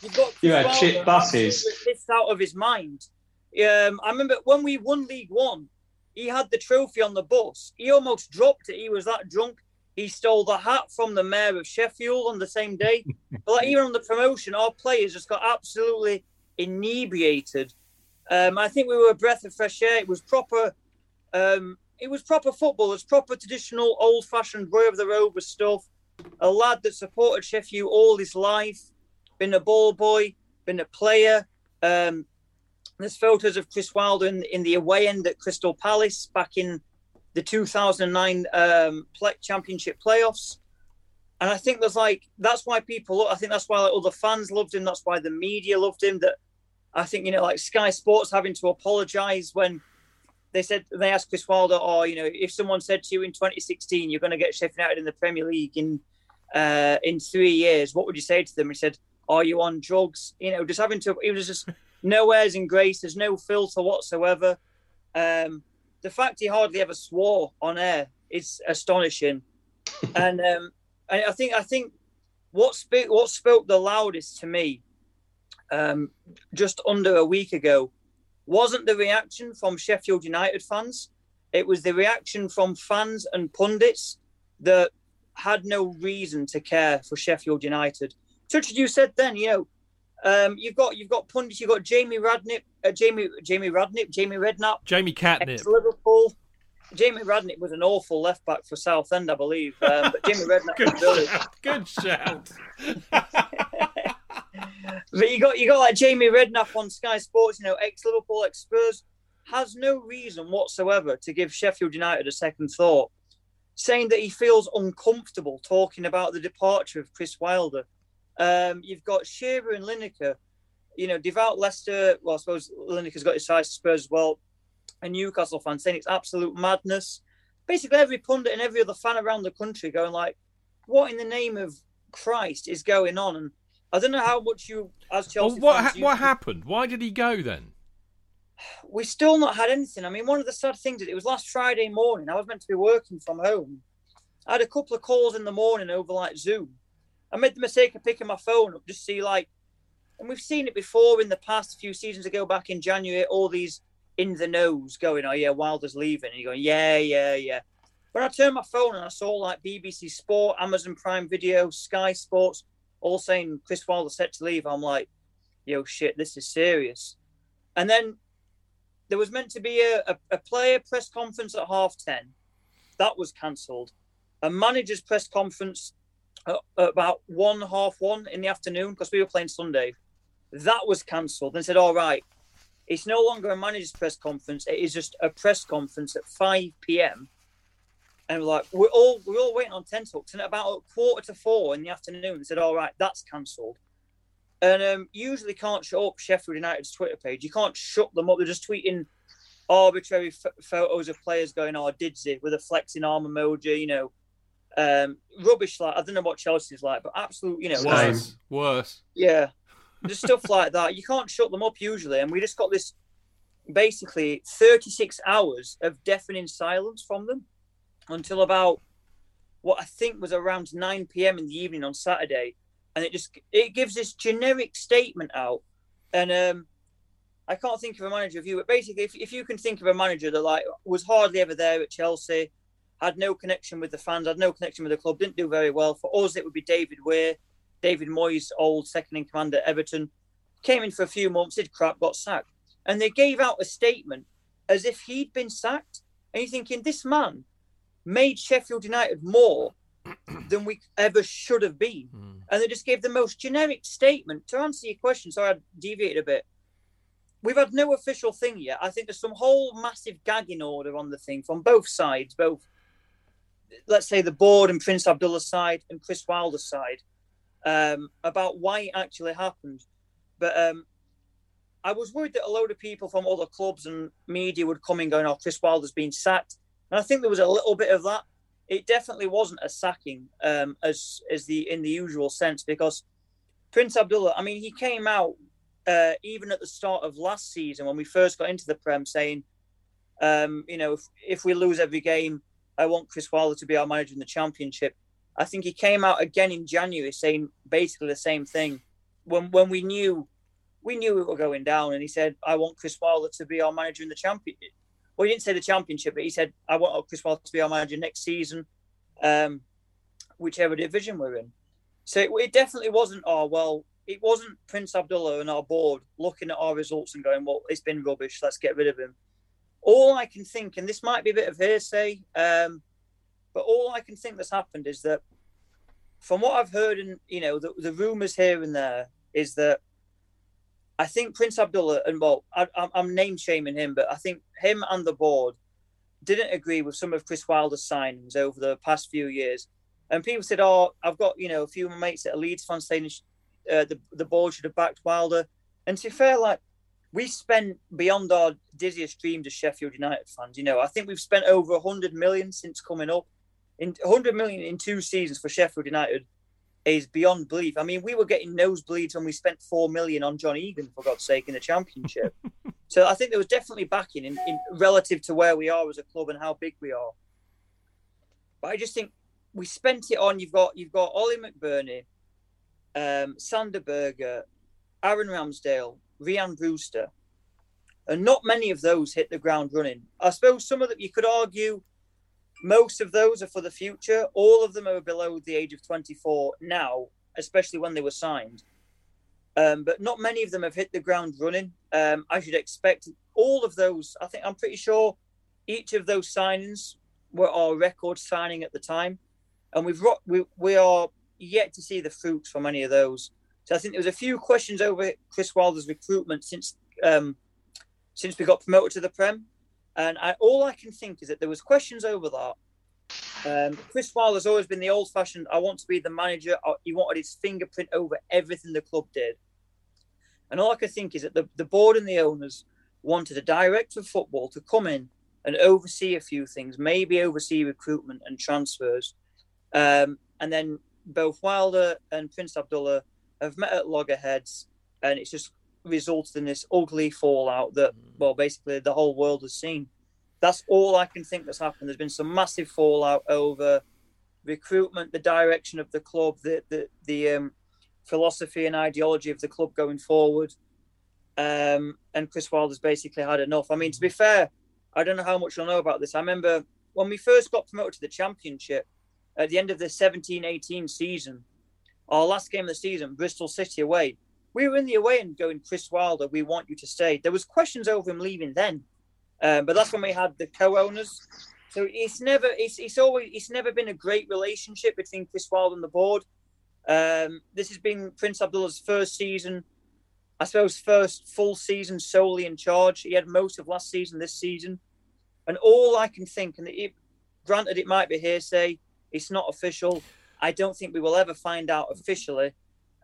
You've got You had chip buses. out of his mind. Um, I remember when we won League One, he had the trophy on the bus. He almost dropped it. He was that drunk. He stole the hat from the mayor of Sheffield on the same day. but like, even on the promotion, our players just got absolutely inebriated. Um, I think we were a breath of fresh air. It was proper. Um, it was proper football. It was proper traditional, old-fashioned, Roy of the Rover stuff. A lad that supported Sheffield all his life, been a ball boy, been a player. Um, there's photos of Chris Wilder in, in the away end at Crystal Palace back in the 2009 um, Championship playoffs. And I think there's like that's why people. I think that's why like, other fans loved him. That's why the media loved him. That I think you know, like Sky Sports having to apologise when they said they asked Chris Wilder, or you know, if someone said to you in 2016 you're going to get Sheffield United in the Premier League in uh, in three years, what would you say to them?" He said, "Are you on drugs?" You know, just having to. It was just no airs and grace. There's no filter whatsoever. Um, the fact he hardly ever swore on air is astonishing, and um, I I think I think what spoke what spoke the loudest to me um, just under a week ago wasn't the reaction from Sheffield United fans. It was the reaction from fans and pundits that had no reason to care for Sheffield United. Such as you said then, you know, um, you've got you've got pundits, you've got Jamie Radnip, uh, Jamie Jamie Radnip, Jamie Redknapp, Jamie Catnip. Liverpool. Jamie Radnick was an awful left back for Southend, I believe. Um, but Jamie Redknapp Good shout. Good shout. But you got you got like Jamie Redknapp on Sky Sports, you know, ex Liverpool, ex Spurs, has no reason whatsoever to give Sheffield United a second thought, saying that he feels uncomfortable talking about the departure of Chris Wilder. Um, you've got Shearer and Lineker, you know, devout Leicester. Well, I suppose Lineker's got his to Spurs as well, and Newcastle fans saying it's absolute madness. Basically, every pundit and every other fan around the country going like, "What in the name of Christ is going on?" And I don't know how much you, as Chelsea, well, what fans, ha- you- what happened? Why did he go then? we still not had anything. I mean, one of the sad things is it was last Friday morning. I was meant to be working from home. I had a couple of calls in the morning over like Zoom. I made the mistake of picking my phone up just to see like, and we've seen it before in the past few seasons ago back in January. All these in the nose going, oh yeah, Wilder's leaving, and you're going, yeah, yeah, yeah. When I turned my phone and I saw like BBC Sport, Amazon Prime Video, Sky Sports, all saying Chris Wilder's set to leave, I'm like, yo, shit, this is serious. And then there was meant to be a, a, a player press conference at half 10. That was cancelled. A manager's press conference about one, half one in the afternoon, because we were playing Sunday. That was cancelled. And said, all right, it's no longer a manager's press conference. It is just a press conference at 5 p.m. And we're like, we're all we're all waiting on ten talks. And at about a quarter to four in the afternoon, they said, all right, that's cancelled. And um, usually can't shut up Sheffield United's Twitter page. You can't shut them up. They're just tweeting arbitrary f- photos of players going, "Oh, Didsy," with a flexing arm emoji. You know, um, rubbish. Like I don't know what Chelsea's like, but absolute. You know, Same. Worse, worse. yeah, just stuff like that. You can't shut them up usually, and we just got this basically 36 hours of deafening silence from them until about what I think was around 9 p.m. in the evening on Saturday, and it just it gives this generic statement out, and um, I can't think of a manager of you, but basically, if, if you can think of a manager that like was hardly ever there at Chelsea, had no connection with the fans, had no connection with the club, didn't do very well. For us, it would be David Weir, David Moyes, old second in command at Everton, came in for a few months, did crap, got sacked, and they gave out a statement as if he'd been sacked, and you're thinking this man made Sheffield United more than we ever should have been. Mm. And they just gave the most generic statement. To answer your question, so I deviated a bit. We've had no official thing yet. I think there's some whole massive gagging order on the thing from both sides, both, let's say, the board and Prince Abdullah's side and Chris Wilder's side, um, about why it actually happened. But um, I was worried that a load of people from other clubs and media would come in going, oh, Chris Wilder's been sacked. And I think there was a little bit of that. It definitely wasn't a sacking um, as as the in the usual sense because Prince Abdullah. I mean, he came out uh, even at the start of last season when we first got into the Prem, saying, um, you know, if, if we lose every game, I want Chris Wilder to be our manager in the Championship. I think he came out again in January saying basically the same thing when when we knew we knew we were going down, and he said, "I want Chris Wilder to be our manager in the Championship." Well, he didn't say the championship, but he said, I want Chris Wilder to be our manager next season, um, whichever division we're in. So it, it, definitely wasn't, oh, well, it wasn't Prince Abdullah and our board looking at our results and going, well, it's been rubbish, let's get rid of him. All I can think, and this might be a bit of hearsay, um, but all I can think that's happened is that from what I've heard and, you know, the, the rumours here and there is that I think Prince Abdullah, and well, I, am name shaming him, but I think him and the board didn't agree with some of Chris Wilder's signings over the past few years. And people said, "Oh, I've got you know a few mates that are Leeds fans saying uh, the the board should have backed Wilder." And to be fair, like we spent beyond our dizziest dreams as Sheffield United fans. You know, I think we've spent over hundred million since coming up. In 100 million in two seasons for Sheffield United is beyond belief. I mean, we were getting nosebleeds when we spent four million on John Egan, for God's sake, in the championship. so I think there was definitely backing in, in relative to where we are as a club and how big we are. But I just think we spent it on. You've got you've got Ollie McBurnie, um, Sander Berge, Aaron Ramsdale, Rian Brewster, and not many of those hit the ground running. I suppose some of them you could argue most of those are for the future. All of them are below the age of 24 now, especially when they were signed. Um, but not many of them have hit the ground running. Um, I should expect all of those. I think I'm pretty sure each of those signings were our record signing at the time, and we've we we are yet to see the fruits from any of those. So I think there was a few questions over Chris Wilder's recruitment since um, since we got promoted to the Prem. And I, all I can think is that there was questions over that. Um, Chris Wilder's always been the old-fashioned. I want to be the manager. He wanted his fingerprint over everything the club did. And all I can think is that the, the board and the owners wanted a director of football to come in and oversee a few things, maybe oversee recruitment and transfers. Um, and then both Wilder and Prince Abdullah have met at loggerheads, and it's just resulted in this ugly fallout that, well, basically the whole world has seen. That's all I can think that's happened. There's been some massive fallout over recruitment, the direction of the club, the the the um, philosophy and ideology of the club going forward. Um, and Chris Wilder's basically had enough. I mean, to be fair, I don't know how much you'll know about this. I remember when we first got promoted to the championship at the end of the 17-18 season, our last game of the season, Bristol City away. We were in the away and going, Chris Wilder, we want you to stay. There was questions over him leaving then, um, but that's when we had the co-owners. So it's never, it's, it's always, it's never been a great relationship between Chris Wilder and the board. Um, this has been Prince Abdullah's first season, I suppose, first full season solely in charge. He had most of last season, this season, and all I can think, and it, granted, it might be hearsay, it's not official. I don't think we will ever find out officially.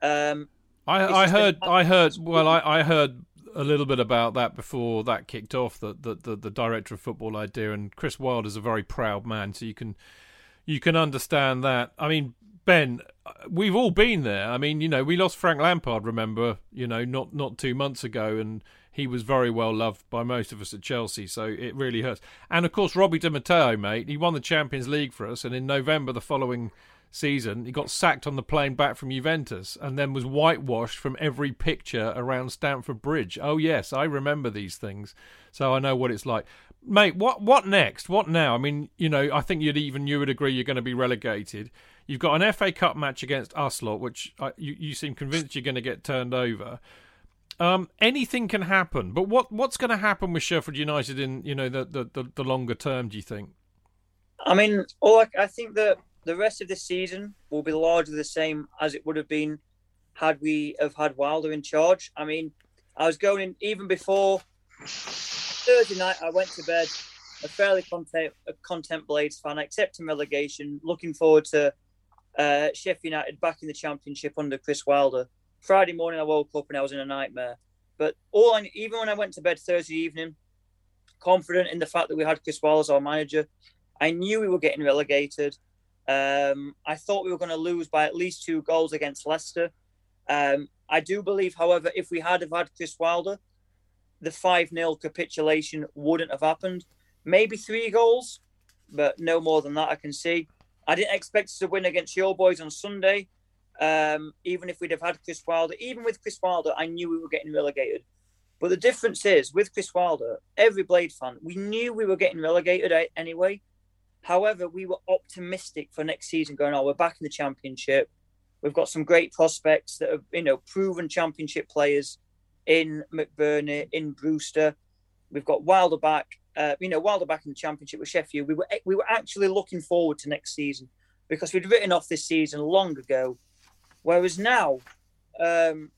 Um, I, I heard, I heard, well, I, I heard a little bit about that before that kicked off. That the, the, the director of football idea, and Chris Wilder is a very proud man, so you can you can understand that. I mean, Ben, we've all been there. I mean, you know, we lost Frank Lampard, remember, you know, not not two months ago, and he was very well loved by most of us at Chelsea, so it really hurts. And of course, Robbie Di Matteo, mate, he won the Champions League for us, and in November the following season, he got sacked on the plane back from Juventus, and then was whitewashed from every picture around Stamford Bridge. Oh yes, I remember these things, so I know what it's like. Mate, what what next? What now? I mean, you know, I think you'd even you would agree you're going to be relegated. You've got an FA Cup match against Uslot, which I, you, you seem convinced you're going to get turned over. Um, anything can happen, but what what's going to happen with Sheffield United in you know the, the, the, the longer term? Do you think? I mean, all I, I think that the rest of the season will be largely the same as it would have been had we have had Wilder in charge. I mean, I was going in even before Thursday night. I went to bed a fairly content, a content Blades fan, accepting relegation, looking forward to uh, Sheffield United back in the Championship under Chris Wilder. Friday morning, I woke up and I was in a nightmare. But all I, even when I went to bed Thursday evening, confident in the fact that we had Chris Wilder as our manager, I knew we were getting relegated. Um, I thought we were going to lose by at least two goals against Leicester. Um, I do believe, however, if we had have had Chris Wilder, the 5 0 capitulation wouldn't have happened. Maybe three goals, but no more than that I can see. I didn't expect us to win against your boys on Sunday. Um, even if we'd have had Chris Wilder, even with Chris Wilder, I knew we were getting relegated. But the difference is with Chris Wilder, every Blade fan, we knew we were getting relegated anyway. However, we were optimistic for next season, going, "Oh, we're back in the championship. We've got some great prospects that are, you know, proven championship players in McBurnie, in Brewster. We've got Wilder back uh, you know, Wilder back in the championship with Sheffield, we were we were actually looking forward to next season because we'd written off this season long ago. Whereas now, um,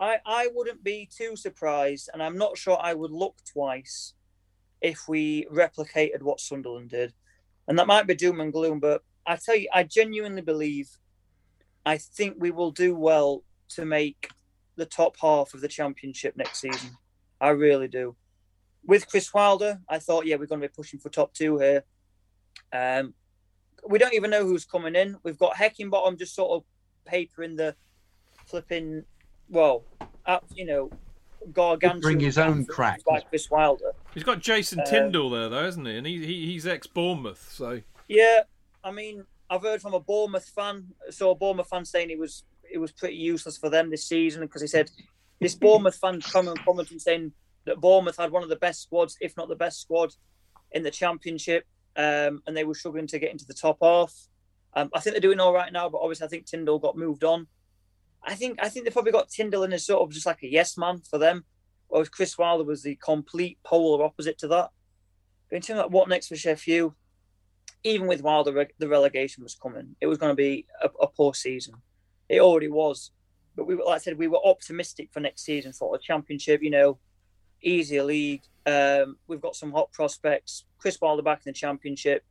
I I wouldn't be too surprised, and I'm not sure I would look twice if we replicated what Sunderland did, and that might be doom and gloom. But I tell you, I genuinely believe, I think we will do well to make the top half of the championship next season. I really do with Chris Wilder, I thought, yeah, we're going to be pushing for top two here. Um, we don't even know who's coming in. We've got Heckingbottom just sort of papering the flipping, well, you know, gargantuan. Bring his own crack. Like Chris Wilder. He's got Jason uh, Tindall there, though, hasn't he? And he, he he's ex Bournemouth, so. Yeah, I mean, I've heard from a Bournemouth fan, saw a Bournemouth fan saying it was it was pretty useless for them this season because he said this Bournemouth fan coming commenting saying that Bournemouth had one of the best squads, if not the best squad, in the Championship, um, and they were struggling to get into the top half. Um, I think they're doing all right now, but obviously I think Tindall got moved on. I think I think they probably got Tindall in as sort of just like a yes man for them, whereas Chris Wilder was the complete polar opposite to that. But in terms of what next for Sheffield, even with Wilder, the relegation was coming. It was going to be a, a poor season. It already was. But we, like I said, we were optimistic for next season for a championship. You know, easier league. Um, we've got some hot prospects. Chris Wilder back in the championship.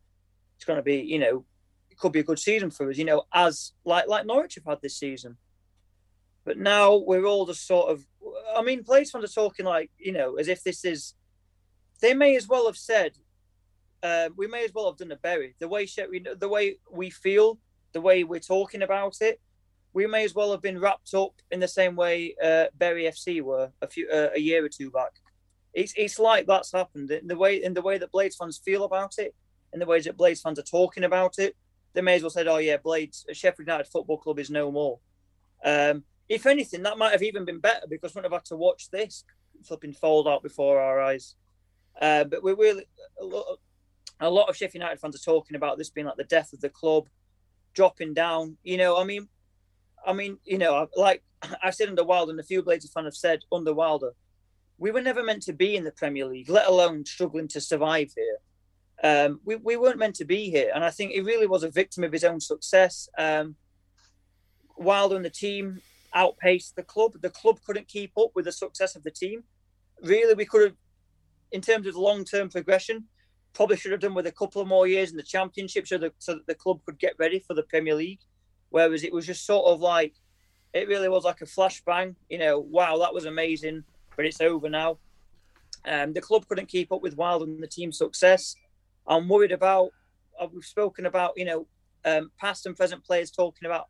It's going to be, you know, it could be a good season for us. You know, as like like Norwich have had this season. But now we're all just sort of. I mean, Blades fans are talking like you know, as if this is. They may as well have said. Uh, we may as well have done a Bury. The way the way we feel, the way we're talking about it, we may as well have been wrapped up in the same way uh, Bury FC were a few uh, a year or two back. It's it's like that's happened in the way in the way that Blades fans feel about it, in the ways that Blades fans are talking about it. They may as well said, "Oh yeah, Blades Sheffield United Football Club is no more." Um, if anything, that might have even been better because we wouldn't have had to watch this flipping fold out before our eyes. Uh, but we're really a lot, a lot of Sheffield United fans are talking about this being like the death of the club, dropping down. You know, I mean, I mean, you know, like I said under Wilder, and a few Blades of fans have said under Wilder, we were never meant to be in the Premier League, let alone struggling to survive here. Um, we, we weren't meant to be here. And I think he really was a victim of his own success. Um, Wilder and the team outpaced the club. The club couldn't keep up with the success of the team. Really, we could have, in terms of long term progression, probably should have done with a couple of more years in the championship so, so that the club could get ready for the Premier League. Whereas it was just sort of like, it really was like a flashbang. You know, wow, that was amazing, but it's over now. Um, the club couldn't keep up with Wild and the team's success. I'm worried about. Uh, we've spoken about, you know, um, past and present players talking about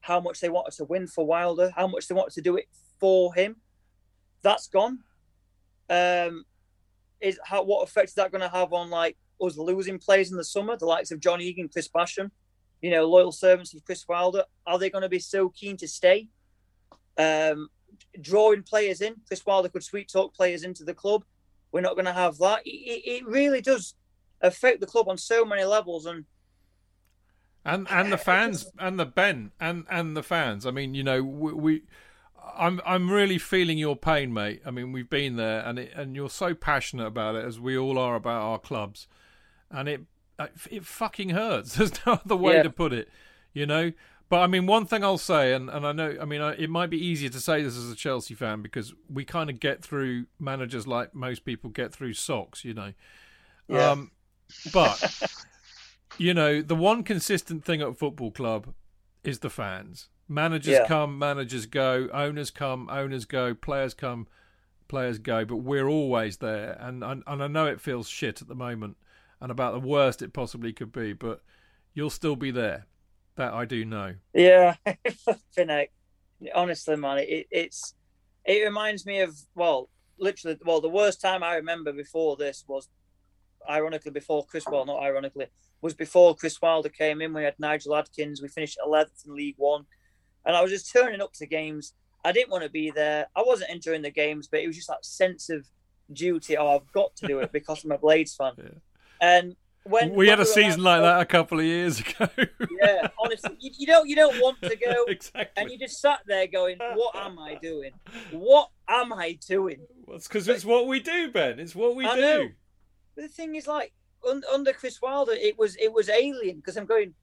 how much they wanted to win for Wilder, how much they wanted to do it for him. That's gone. Um, is how what effect is that going to have on like us losing players in the summer, the likes of John Egan, Chris Basham, you know, loyal servants of Chris Wilder? Are they going to be so keen to stay? Um, drawing players in, Chris Wilder could sweet talk players into the club. We're not going to have that. It, it really does affect the club on so many levels, and and and the fans and the Ben and and the fans. I mean, you know, we, we. I'm I'm really feeling your pain, mate. I mean, we've been there, and it, and you're so passionate about it, as we all are about our clubs, and it it fucking hurts. There's no other way yeah. to put it, you know. But I mean, one thing I'll say, and, and I know, I mean, I, it might be easier to say this as a Chelsea fan because we kind of get through managers like most people get through socks, you know. Yeah. Um, but you know, the one consistent thing at football club is the fans. Managers yeah. come, managers go, owners come, owners go, players come, players go, but we're always there. And and, and I know it feels shit at the moment and about the worst it possibly could be, but you'll still be there. That I do know. Yeah. Honestly, man, it, it's it reminds me of well, literally, well, the worst time I remember before this was, ironically, before Chris. Well, not ironically, was before Chris Wilder came in. We had Nigel Adkins. We finished 11th in League One, and I was just turning up to games. I didn't want to be there. I wasn't enjoying the games, but it was just that sense of duty. Oh, I've got to do it because I'm a Blades fan. Yeah. And when we had a season like that oh. a couple of years ago. yeah, honestly, you, you, don't you don't want to go, exactly. and you just sat there going, "What am I doing? What am I doing?" Well, it's because it's what we do, Ben. It's what we I do. Know. But the thing is, like un, under Chris Wilder, it was it was alien because I'm going,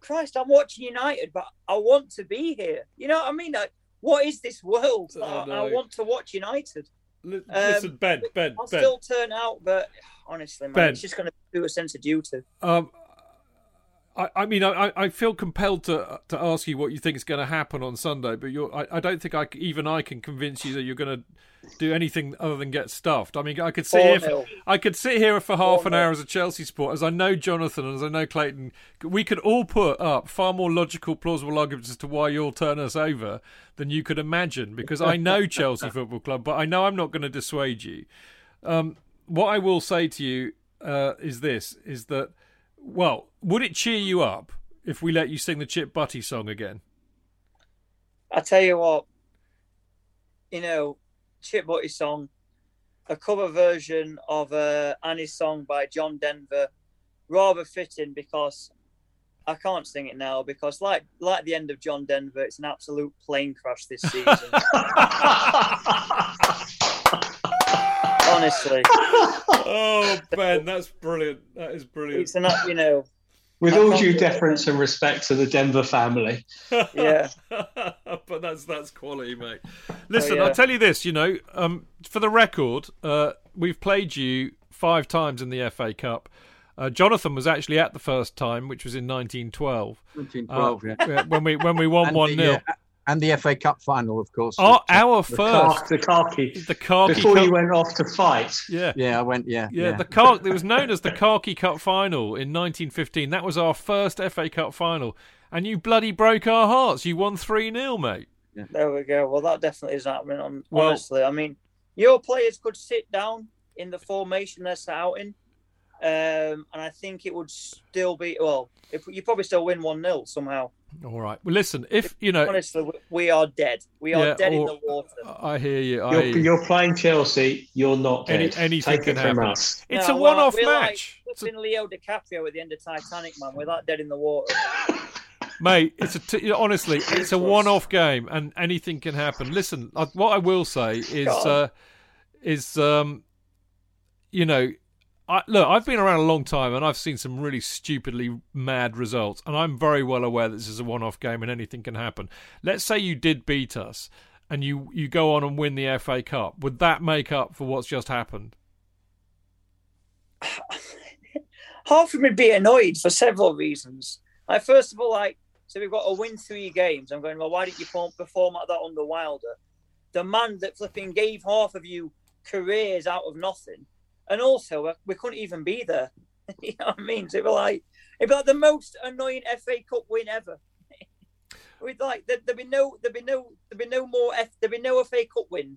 Christ, I'm watching United, but I want to be here. You know what I mean? Like, what is this world? Oh, no. I, I, want to watch United. L- listen, um, Ben, Ben, I'll Ben. still turn out, but honestly, man, ben, it's just going to do a sense of duty. Um, I, I mean, I, I feel compelled to to ask you what you think is going to happen on Sunday, but you're, I, I don't think I even I can convince you that you're going to do anything other than get stuffed. I mean, I could sit here. For, I could sit here for half an hour as a Chelsea sport, as I know Jonathan and as I know Clayton. We could all put up far more logical, plausible arguments as to why you'll turn us over than you could imagine, because I know Chelsea Football Club, but I know I'm not going to dissuade you. Um, what I will say to you uh, is this: is that well, would it cheer you up if we let you sing the Chip Butty song again? I tell you what, you know, Chip Butty song, a cover version of uh, Annie's song by John Denver, rather fitting because I can't sing it now because, like, like the end of John Denver, it's an absolute plane crash this season. Honestly. Oh, Ben, that's brilliant. That is brilliant. It's an, you know, with all due deference and respect to the Denver family. Yeah. but that's that's quality, mate. Listen, oh, yeah. I'll tell you this, you know, um, for the record, uh, we've played you five times in the FA Cup. Uh, Jonathan was actually at the first time, which was in 1912. 1912, uh, yeah. When we when we won one 0 and the FA Cup final, of course. Our, which, uh, our The, first, car, the khaki. the khaki Before cup. you went off to fight. yeah. yeah, I went. Yeah, Yeah, the car. It was known as the Khaki Cup final in 1915. That was our first FA Cup final, and you bloody broke our hearts. You won three 0 mate. There we go. Well, that definitely is happening. On, Well- honestly, I mean, your players could sit down in the formation they're set out in, um, and I think it would still be well. If you probably still win one 0 somehow. All right. Well, listen. If you know, Honestly, we- we are dead. We are Yeah, dead in the water. I hear you. I You're, hear you. you're playing Chelsea. You're not Any- dead. anything Take can it from happen. us. It's No, a one-off we're match, Like It's a- flipping Leo DiCaprio at the end of Titanic, man. We're that dead in the water. mate. It's a t- honestly, it's a one-off game, and anything can happen. Listen, I, what I will say is, uh, is um, you know, I, look, I've been around a long time, and I've seen some really stupidly mad results, and I'm very well aware that this is a one-off game, and anything can happen. Let's say you did beat us, and you you go on and win the FA Cup. Would that make up for what's just happened? half of me be annoyed for several reasons. Like, first of all, like, so we've got to win three games. I'm going, well, why didn't you perform, like that under Wilder? The man that flipping gave half of you careers out of nothing. And also, we- couldn't even be there. you know what I mean? So it was like, it'd be like the most annoying FA Cup win ever. We'd like, there, there'd be no, there'd be no, there'd be no more, F, there'd be no FA Cup win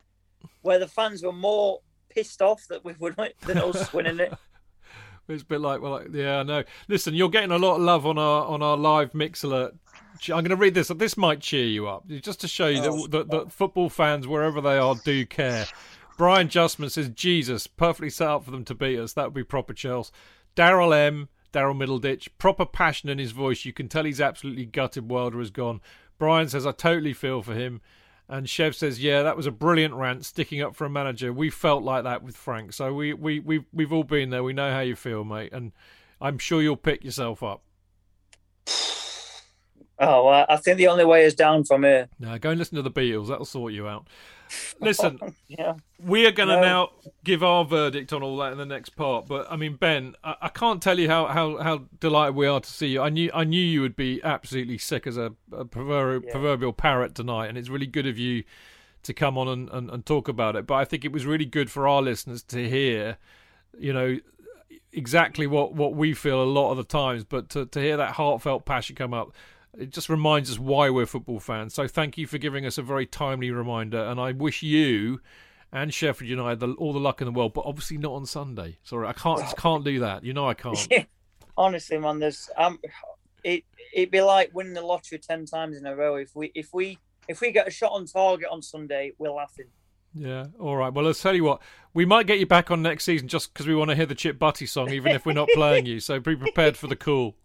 where the fans were more pissed off that we would than us winning it. It's a bit like, well, like, yeah, I know. Listen, you're getting a lot of love on our on our live mix alert. I'm going to read this. This might cheer you up, just to show you Oh, that, that, that football fans, wherever they are, do care. Brian Justman says, "Jesus, perfectly set up for them to beat us. That would be proper Chelsea." Daryl M, Daryl Middleditch, proper passion in his voice. You can tell he's absolutely gutted. Wilder has gone. Brian says, "I totally feel for him." And Chev says, "Yeah, that was a brilliant rant, sticking up for a manager. We felt like that with Frank, so we we we we've all been there. We know how you feel, mate, and I'm sure you'll pick yourself up. Oh, well, I think the only way is down from here. Now go and listen to the Beatles. That'll sort you out. Listen, Yeah. we are going to No. now give our verdict on all that in the next part. But I mean, Ben, I, I can't tell you how, how, how delighted we are to see you. I knew I knew you would be absolutely sick as a, a proverbial, Yeah. proverbial parrot tonight, and it's really good of you to come on and, and, and talk about it. But I think it was really good for our listeners to hear, you know, exactly what, what we feel a lot of the times. But to, to hear that heartfelt passion come up, it just reminds us why we're football fans. So thank you for giving us a very timely reminder, and I wish you and Sheffield United the, all the luck in the world, but obviously not on Sunday. Sorry, I can't just can't do that. You know I can't. Honestly, man, there's um, it it'd be like winning the lottery ten times in a row. If we if we if we get a shot on target on Sunday, we're laughing. Yeah. All right. Well, let's tell you what. We might get you back on next season just because we want to hear the Chip Butty song, even if we're not playing you. So be prepared for the call.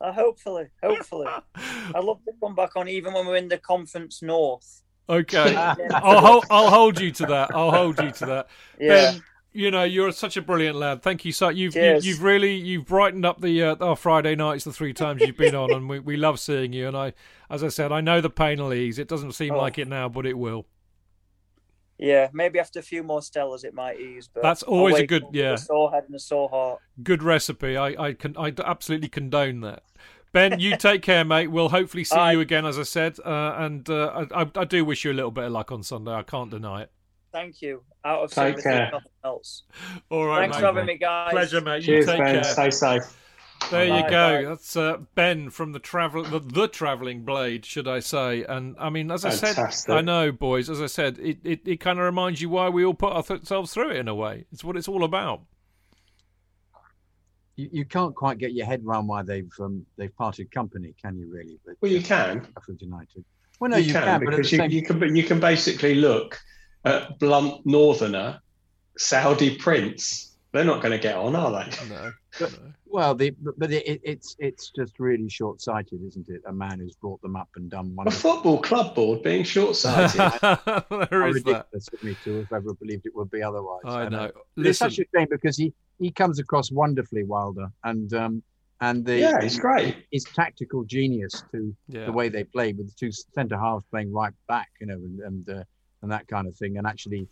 Uh, hopefully, hopefully, I'd love to come back on even when we're in the conference north. Okay. I'll hold, I'll hold you to that. I'll hold you to that. Yeah, Ben, you know you're such a brilliant lad. Thank you so. You've you, Cheers. you've really you've brightened up the uh, our Friday nights the three times you've been on, and we, we love seeing you. And I, as I said, I know the pain will ease. It doesn't seem Oh. like it now, but it will. Yeah. Maybe after a few more Stellas, it might ease. But That's always a good- yeah. A sore head and a sore heart. Good recipe. I I can I absolutely condone that. Ben, you take care, mate. We'll hopefully see Aye. you again, as I said. Uh, and uh, I, I I do wish you a little bit of luck on Sunday. I can't deny it. Thank you. Out of Take sympathy, care. nothing else. All right, Thanks mate. for having me, guys. Pleasure, mate. Cheers, you take Ben. care. Stay safe. There you go. bye. That's uh, Ben from the travel, the, the traveling blade, should I say? And I mean, as I Fantastic. said, I know, boys. As I said, it, it, it kind of reminds you why we all put ourselves through it in a way. It's what it's all about. You, you can't quite get your head around why they've um, they've parted company, can you? Really? But Well, you can. Sheffield United. Well, no, you, can, but at the because you, same you can you can basically look at blunt northerner, Saudi prince. They're not going to get on, are they? No, But- Well, the, but, but it, it- it's it's just really short-sighted, isn't it? A man who's brought them up and done one. A football club board being short-sighted. there is that. ridiculous of me to have ever believed it would be otherwise. I And, uh, know. It's such a shame because he he comes across wonderfully, Wilder, and um and the yeah, it's great. his tactical genius to yeah. the way they play with the two centre halves playing right back, you know, and and, uh, and that kind of thing, and actually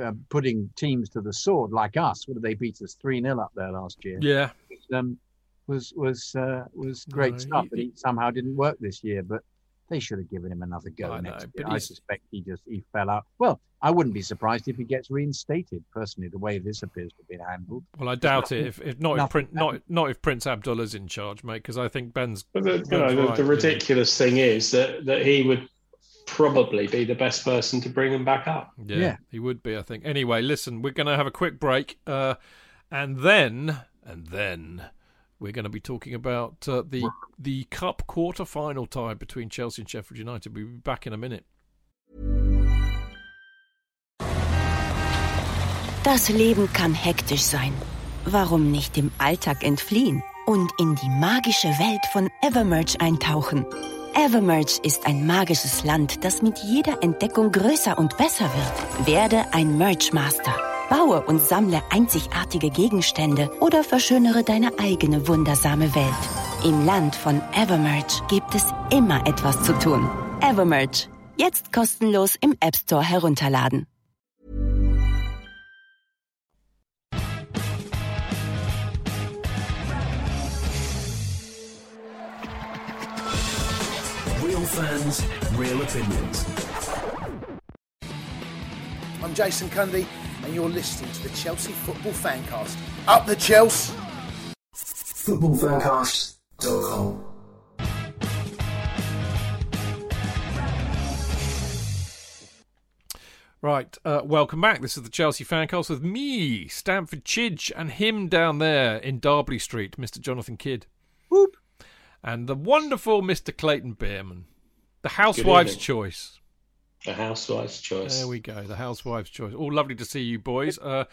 uh, putting teams to the sword like us. What did they beat us three 0 up there last year? yeah, um, was was uh, was great No, stuff. he- But it somehow didn't work this year. But they should have given him another go I know, next but year. I suspect he just he fell out. Well, I wouldn't be surprised if he gets reinstated. Personally, the way this appears to have been handled. Well, I doubt it. If, if not, if nothing Prince, not not if Prince Abdullah's in charge, mate, because I think Ben's. But the, you know, right, the you know. ridiculous thing is that, that he would probably be the best person to bring him back up. Yeah, Yeah. he would be, I think. Anyway, listen, we're going to have a quick break, uh, and then and then we're going to be talking about uh, the the cup quarter final tie between Chelsea and Sheffield United. We'll be back in a minute. Das Leben kann hektisch sein. Warum nicht dem Alltag entfliehen und in die magische Welt von Evermerge eintauchen? Evermerge ist ein magisches Land, das mit jeder Entdeckung größer und besser wird. Werde ein Merge Master. Baue und sammle einzigartige Gegenstände oder verschönere deine eigene wundersame Welt. Im Land von Evermerge gibt es immer etwas zu tun. Evermerge. Jetzt kostenlos im App Store herunterladen. Fans, real opinions. I'm Jason Cundy, and you're listening to the Chelsea Football Fancast. Up the Chelsea! Footballfancast.com. Right, uh, welcome back. This is the Chelsea Fancast with me, Stamford Chidge, and him down there in Darby Street, Mr. Jonathan Kydd. Whoop. And the wonderful Mr. Clayton Beerman. The housewife's choice. The housewife's choice. There we go, the housewife's choice. All lovely to see you boys. Uh,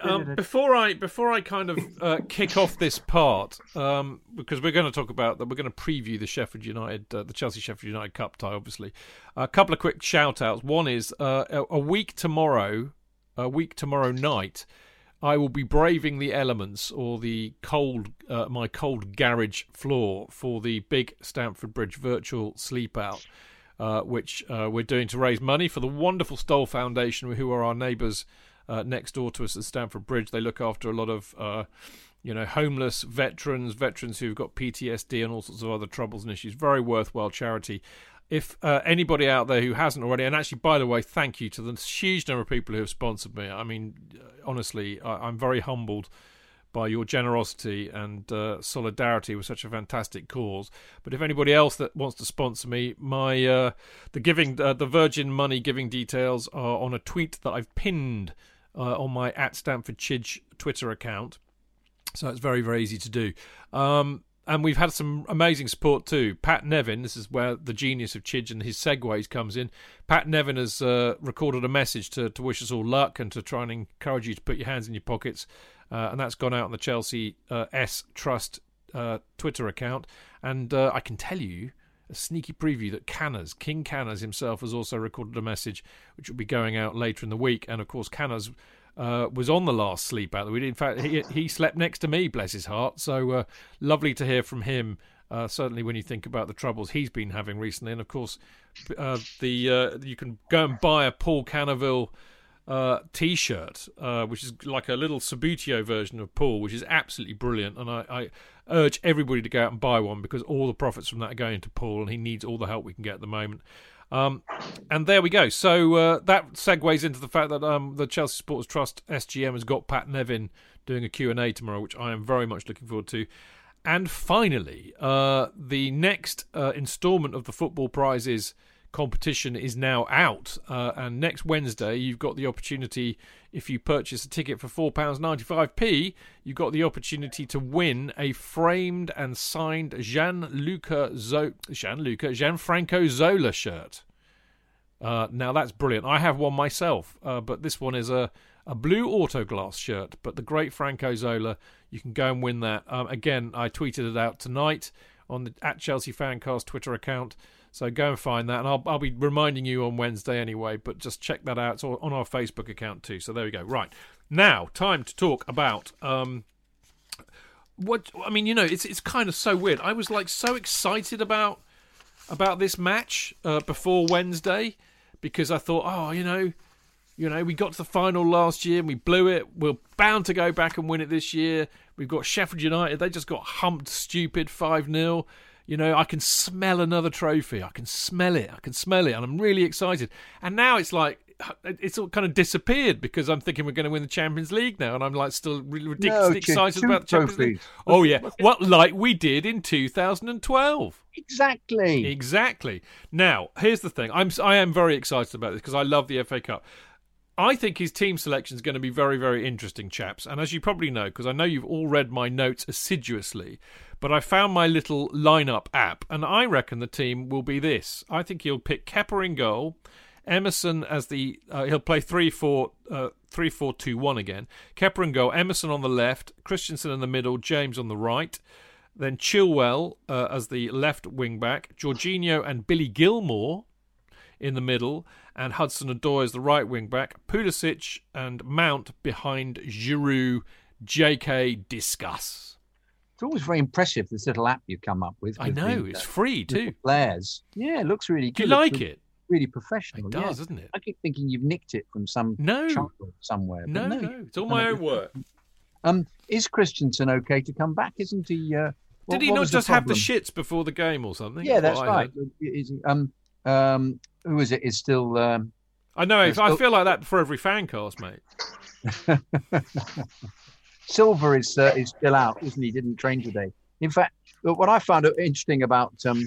um, before I before I kind of uh, kick off this part, um, because we're going to talk about that, we're going to preview the Sheffield United, uh, the Chelsea Sheffield United Cup tie. Obviously, a couple of quick shout outs. One is uh, a, a week tomorrow, a week tomorrow night. I will be braving the elements or the cold, uh, my cold garage floor for the big Stamford Bridge virtual sleepout, uh, which uh, we're doing to raise money for the wonderful Stoll Foundation, who are our neighbours uh, next door to us at Stamford Bridge. They look after a lot of, uh, you know, homeless veterans, veterans who've got PTSD and all sorts of other troubles and issues. Very worthwhile charity. If uh, anybody out there who hasn't already, and actually, by the way, thank you to the huge number of people who have sponsored me. I mean, honestly, I, I'm very humbled by your generosity and uh, solidarity with such a fantastic cause. But if anybody else that wants to sponsor me, my uh, the giving uh, the Virgin Money giving details are on a tweet that I've pinned uh, on my at Stamford Chidge Twitter account. So it's very very easy to do. Um, and we've had some amazing support too. Pat Nevin, this is where the genius of Chidge and his segues comes in. Pat Nevin has uh, recorded a message to, to wish us all luck and to try and encourage you to put your hands in your pockets. Uh, and that's gone out on the Chelsea uh, S Trust uh, Twitter account. And uh, I can tell you a sneaky preview that Canners, King Canners himself, has also recorded a message which will be going out later in the week. And of course, Canners uh, was on the last sleep out. We did, in fact, he, he slept next to me, bless his heart. So uh, lovely to hear from him. Uh, certainly, when you think about the troubles he's been having recently, and of course, uh, the uh, you can go and buy a Paul Canoville uh, T-shirt, which is like a little Subbuteo version of Paul, which is absolutely brilliant. And I, I urge everybody to go out and buy one because all the profits from that are going to Paul, and he needs all the help we can get at the moment. Um, and there we go. So uh, that segues into the fact that um, the Chelsea Supporters Trust SGM has got Pat Nevin doing a Q&A tomorrow, which I am very much looking forward to. And finally, uh, the next uh, instalment of the Football Prizes competition is now out. Uh, and next Wednesday, you've got the opportunity, if you purchase a ticket for £4.95p, you've got the opportunity to win a framed and signed Gianluca Zo- Gianluca Gianfranco Zola shirt. Uh, now that's brilliant. I have one myself, uh, but this one is a, a blue autoglass shirt. But the great Franco Zola, you can go and win that. Um, again, I tweeted it out tonight on the at Chelsea Fancast Twitter account. So go and find that, and I'll I'll be reminding you on Wednesday anyway. But just check that out. It's on our Facebook account too. So there we go. Right now, time to talk about um, what I mean. You know, it's it's kind of so weird. I was like so excited about about this match uh, before Wednesday because I thought, oh, you know, you know, we got to the final last year and we blew it. We're bound to go back and win it this year. We've got Sheffield United. They just got humped stupid 5 0. You know, I can smell another trophy. I can smell it. I can smell it, and I'm really excited. And now it's like it's all kind of disappeared because I'm thinking we're going to win the Champions League now, and I'm like still ridiculously No, excited about the Champions League. Oh yeah, what like we did in 2012. Exactly. Exactly. Now, here's the thing. I'm I am very excited about this because I love the FA Cup. I think his team selection is going to be very, very interesting, chaps. And as you probably know, because I know you've all read my notes assiduously, but I found my little lineup app, and I reckon the team will be this. I think he'll pick Kepa in goal, Emerson as the uh, he'll play three four uh, three four two one again. Kepa in goal, Emerson on the left, Christensen in the middle, James on the right. Then Chilwell uh, as the left wing back, Jorginho and Billy Gilmour in the middle, and Hudson Odoi as the right wing back, Pulisic and Mount behind Giroud. JK discuss. It's always very impressive this little app you come up with. I with know the, it's uh, free too. flares. Yeah, it looks really Do good. you like it? Really professional. It does, yeah. doesn't it? I keep thinking you've nicked it from some No. somewhere. No, no, no, it's all my own work. Um, is Christensen okay to come back? Isn't he? Uh, what- Did he not just have the shits before the game or something? Yeah, that's right. Is he- um, um, who is it? Is still um, I know. I still- feel like that for every fan cast, mate. Silva is uh, is still out, isn't he? Didn't train today. In fact, uh, what I found interesting about um,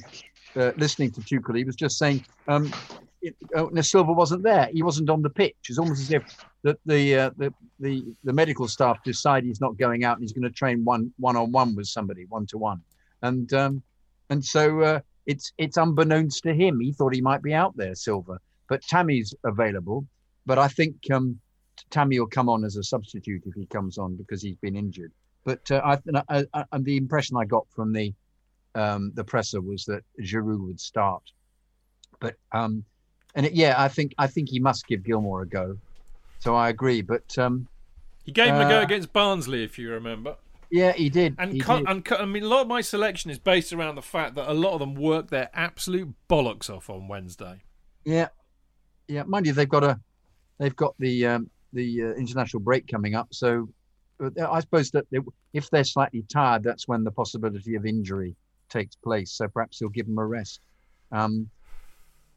uh, listening to Tuchel, he was just saying, um, it, uh, no, Silva wasn't there. He wasn't on the pitch. It's almost as if the the, uh, the the the medical staff decide he's not going out and he's going to train one one on one with somebody, one to one, and um, and so uh, it's it's unbeknownst to him. He thought he might be out there, Silva, but Tammy's available. But I think um, Tammy will come on as a substitute if he comes on because he's been injured. But uh, I, I, I, and the impression I got from the um, the presser was that Giroud would start. But um, and it, yeah, I think I think he must give Gilmour a go. So I agree. But um, He gave him a go Uh, against Barnsley, if you remember. yeah, he did. And, he cut, did. and cut, I mean, a lot of my selection is based around the fact that a lot of them work their absolute bollocks off on Wednesday. Yeah, yeah. Mind you, they've got a, they've got the um, the uh, international break coming up. So uh, I suppose that they, if they're slightly tired, that's when the possibility of injury takes place. So perhaps he'll give them a rest. Um,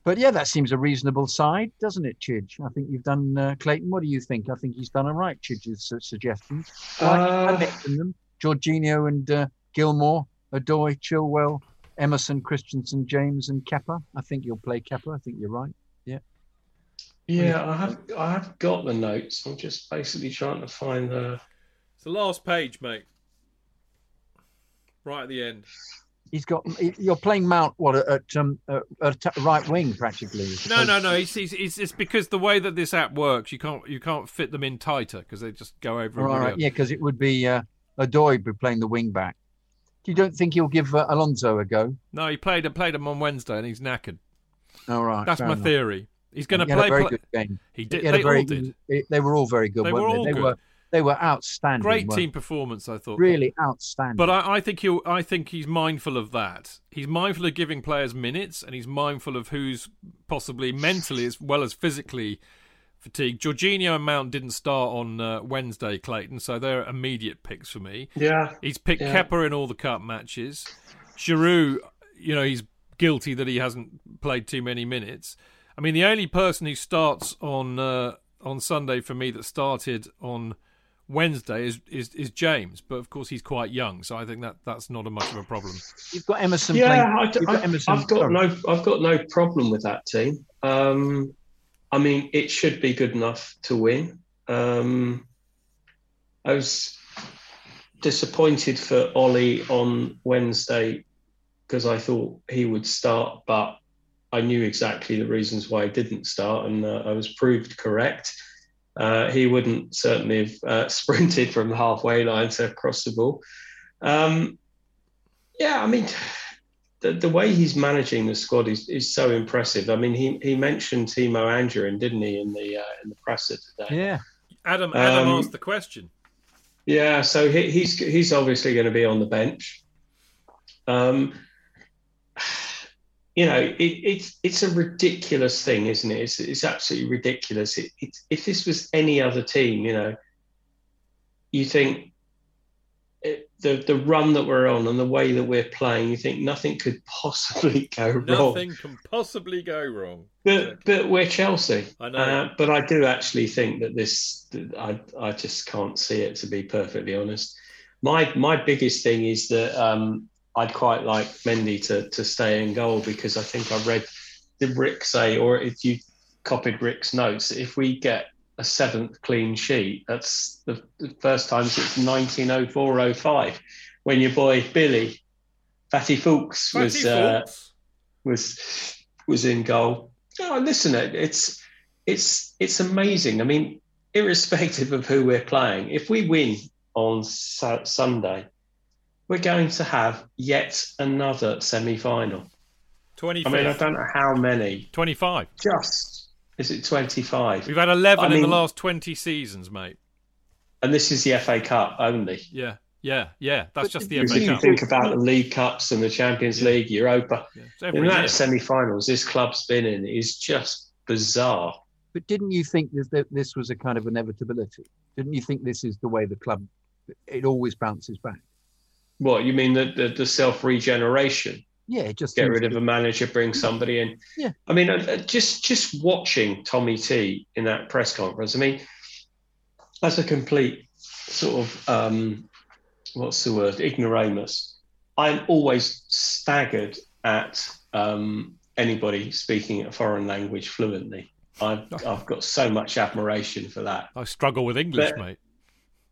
but yeah, that seems a reasonable side, doesn't it, Chidge? I think you've done uh, Clayton. What do you think? I think he's done all right. Chidge's su- suggestions. I I Uh, mentioned them: Jorginho and uh, Gilmour, Odoi, Chilwell, Emerson, Christensen, James, and Kepa. I think you'll play Kepa. I think you're right. Yeah, I have I have got the notes. I'm just basically trying to find the. It's the last page, mate. Right at the end. He's got. You're playing Mount what at um uh, at right wing practically. No, no, no. It's, it's, it's, it's because the way that this app works, you can't you can't fit them in tighter because they just go over. All everybody right, yeah, because it would be uh, Odoi be playing the wing back. Do you don't think he'll give uh, Alonso a go? No, he played played him on Wednesday and he's knackered. All right, That's my enough. theory. He's going to play. a very play- good game. He did. He They very all did. They, they were all very good, They weren't were they? all they good. were they were outstanding. Great team performance, I thought. really outstanding. But I, I think he'll. I think he's mindful of that. He's mindful of giving players minutes, and he's mindful of who's possibly mentally as well as physically fatigued. Jorginho and Mount didn't start on uh, Wednesday, Clayton, so they're immediate picks for me. Yeah, He's picked Yeah. Kepa in all the cup matches. Giroud, you know, he's guilty that he hasn't played too many minutes. I mean, the only person who starts on uh, on Sunday for me that started on Wednesday is, is is James, but of course he's quite young, so I think that that's not a much of a problem. You've got Emerson yeah. playing. I, you've got I, Emerson. I've got no I've got no problem with that team. Um, I mean, it should be good enough to win. Um, I was disappointed for Ollie on Wednesday because I thought he would start, but I knew exactly the reasons why he didn't start, and uh, I was proved correct. Uh, he wouldn't certainly have uh, sprinted from the halfway line to cross the ball. Um, yeah, I mean, the, the way he's managing the squad is, is so impressive. I mean, he, he mentioned Timo Angerin, didn't he, in the uh, in the presser today? Yeah, Adam Adam Um, asked the question. Yeah, so he, he's he's obviously going to be on the bench. Um, you know, it, it's it's a ridiculous thing, isn't it? It's it's absolutely ridiculous. It, it's if this was any other team, you know, you think it, the the run that we're on and the way that we're playing, you think nothing could possibly go wrong. Nothing can possibly go wrong. But but we're Chelsea. I know. Uh, but I do actually think that this. I I just can't see it to be perfectly honest. My my biggest thing is that um, I'd quite like Mendy to to stay in goal because I think I read did Rick say, or if you copied Rick's notes, if we get a seventh clean sheet, that's the, the first time since 1904-05 when your boy Billy Fatty Foulke was Fatty uh, was was in goal. Oh, listen, it's it's it's amazing. I mean, irrespective of who we're playing, if we win on Sunday, we're going to have yet another semi-final. 25. I mean, I don't know how many. 25. Just is it twenty-five? We've had 11 I in the last 20 seasons, mate. and this is the FA Cup only. Yeah, yeah, yeah. That's But just the you If FA you Cup. think about the League Cups and the Champions League, Europa, Yeah, it's the amount of semi-finals this club's been in is just bizarre. But didn't you think that this was a kind of inevitability? Didn't you think this is the way the club? It always bounces back. What you mean the the, the self-regeneration? Yeah, just get rid of a manager, bring somebody in. Yeah. I mean, uh, uh, just just watching Tommy T in that press conference. I mean, as a complete sort of um, what's the word ignoramus, I'm always staggered at um, anybody speaking a foreign language fluently. I've I've got so much admiration for that. I struggle with English, But- mate.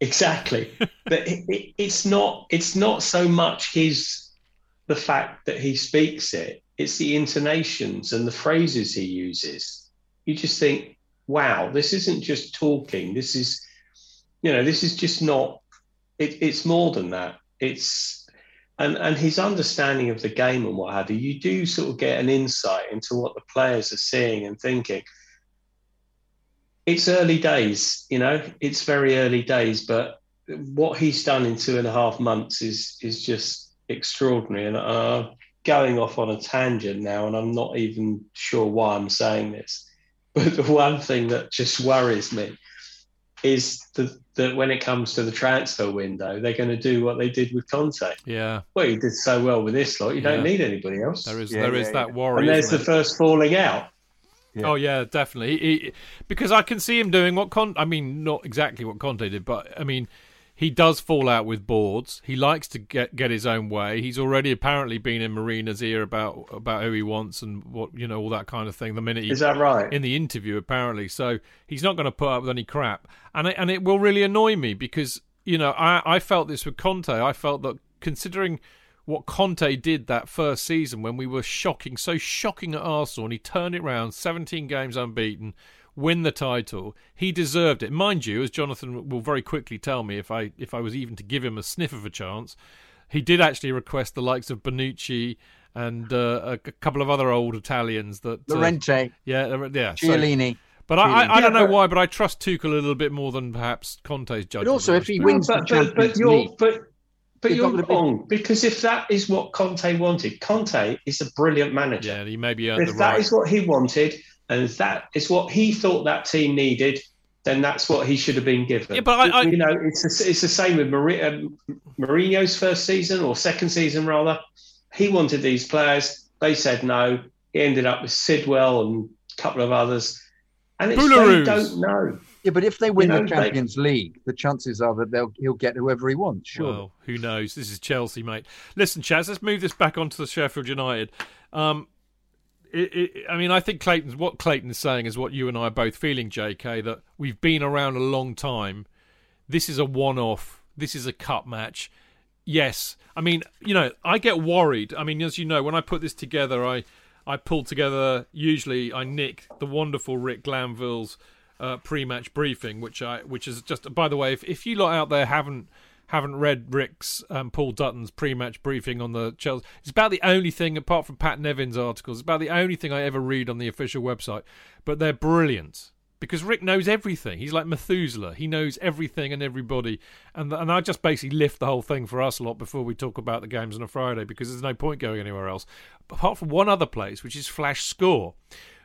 Exactly, but it, it, it's not. It's not so much his the fact that he speaks it. It's the intonations and the phrases he uses. You just think, wow, this isn't just talking. This is, you know, this is just not. It, it's more than that. It's and and his understanding of the game and what have you. You do sort of get an insight into what the players are seeing and thinking it's early days, you know, it's very early days, but what he's done in two and a half months is is just extraordinary. And I'm going off on a tangent now, and I'm not even sure why I'm saying this. But the one thing that just worries me is the, that when it comes to the transfer window, they're going to do what they did with Conte. Yeah, Well, you did so well with this lot, you don't need anybody else. there is Yeah, there is yeah, that yeah. worry. and there's the there? first falling out. Oh yeah, definitely. He, he- because I can see him doing what Con. I mean, not exactly what Conte did, but I mean, he does fall out with boards. He likes to get get his own way. He's already apparently been in Marina's ear about about who he wants and what you know all that kind of thing. The minute he Is that right? in the interview apparently. So he's not going to put up with any crap, and it, and it will really annoy me because you know I I felt this with Conte. I felt that considering what Conte did that first season when we were shocking, so shocking at Arsenal, and he turned it round, 17 games unbeaten, win the title. He deserved it, mind you. As Jonathan will very quickly tell me, if I if I was even to give him a sniff of a chance, he did actually request the likes of Bonucci and uh, a, a couple of other old Italians that uh, Llorente, yeah, uh, yeah. so- but I, I, I don't know why, but I trust Tuchel a little bit more than perhaps Conte's judgment. But also, if he respect. wins the but, but, Champions but you're League, but but You've you're got the big- wrong because if that is what Conte wanted, Conte is a brilliant manager. yeah, he maybe earned if the that right. is what he wanted and that is what he thought that team needed, then that's what he should have been given. Yeah, but I- I- you know, it's the- it's the same with Mourinho, um, Mourinho's first season or second season rather. He wanted these players. They said no. He ended up with Sidwell and a couple of others. And it's they Boulahrouz. don't know. Yeah, but if they win know, the they- Champions League, the chances are that they'll he'll get whoever he wants. Sure. Well, who knows? This is Chelsea, mate. Listen, Chaz, let's move this back onto the Sheffield United. Um, it, it, I mean, I think Clayton's what Clayton is saying is what you and I are both feeling, J.K. That we've been around a long time. This is a one-off. This is a cup match. Yes, I mean, you know, I get worried. I mean, as you know, when I put this together, I I pull together. Usually, I nick the wonderful Rick Glanville's uh, pre-match briefing, which I which is just. By the way, if if you lot out there haven't haven't read Rick's um, Paul Dutton's pre-match briefing on the Chelsea, it's about the only thing apart from Pat Nevin's articles. It's about the only thing I ever read on the official website, but they're brilliant because Rick knows everything. He's like Methuselah. He knows everything and everybody. And and I just basically lift the whole thing for us a lot before we talk about the games on a Friday because there's no point going anywhere else. Apart from one other place, which is Flash Score,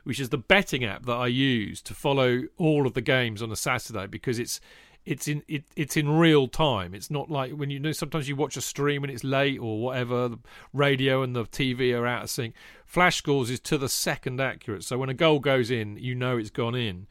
which is the betting app that I use to follow all of the games on a Saturday because it's it's in it, it's in real time. It's not like when you know sometimes you watch a stream and it's late or whatever. The radio and the TV are out of sync. Flash scores is to the second accurate. So when a goal goes in, you know it's gone in.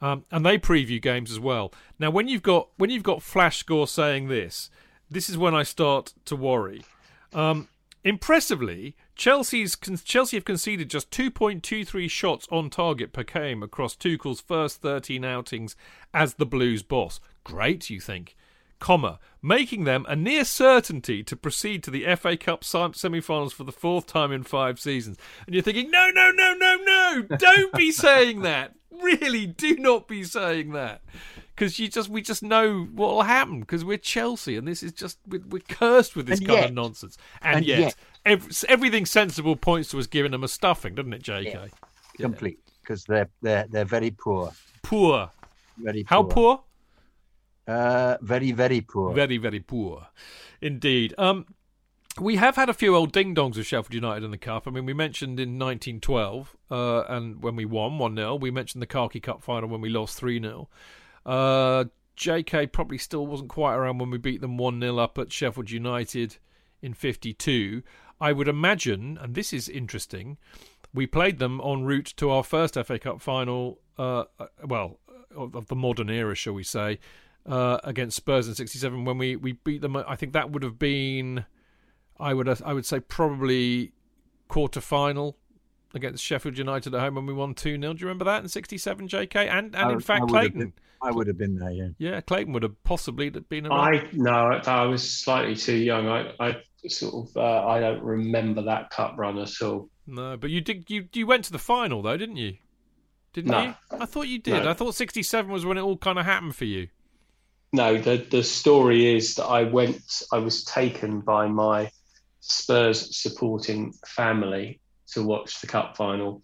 Um, and they preview games as well. Now, when you've got when you've got Flash Score saying this, this is when I start to worry. Um, impressively, Chelsea's Chelsea have conceded just 2.23 shots on target per game across Tuchel's first 13 outings as the Blues boss. Great, you think? Comma, making them a near certainty to proceed to the FA Cup semi-finals for the fourth time in five seasons. And you're thinking, no, no, no, no, no! Don't be saying that really do not be saying that because you just we just know what will happen because we're Chelsea and this is just we're, we're cursed with this And kind yet- of nonsense. And, and yet, yet- ev- everything sensible points to us giving them a stuffing, doesn't it, JK? Yeah. Complete because they're they're they're very poor. Poor. Very How poor? Uh, very very poor. Very, very poor. Indeed. Um, we have had a few old ding dongs with Sheffield United in the Cup. I mean, we mentioned in 1912, uh, and when we won 1 0, we mentioned the Khaki Cup final when we lost 3 0. Uh, JK probably still wasn't quite around when we beat them 1 0 up at Sheffield United in 52. I would imagine, and this is interesting, we played them en route to our first FA Cup final, uh, uh, well, of, of the modern era, shall we say, uh, against Spurs in '67 when we, we beat them. I think that would have been, I would I would say probably quarter final against Sheffield United at home when we won two 0 Do you remember that in '67, J.K. And and I in would- fact I Clayton, been- I would have been there. Yeah. yeah, Clayton would have possibly been around. I no, I was slightly too young. I, I sort of uh, I don't remember that cup run at all. No, but you did. You you went to the final though, didn't you? Didn't No. you? I thought you did. No. I thought '67 was when it all kind of happened for you. No, the the story is that I went. I was taken by my Spurs supporting family to watch the cup final.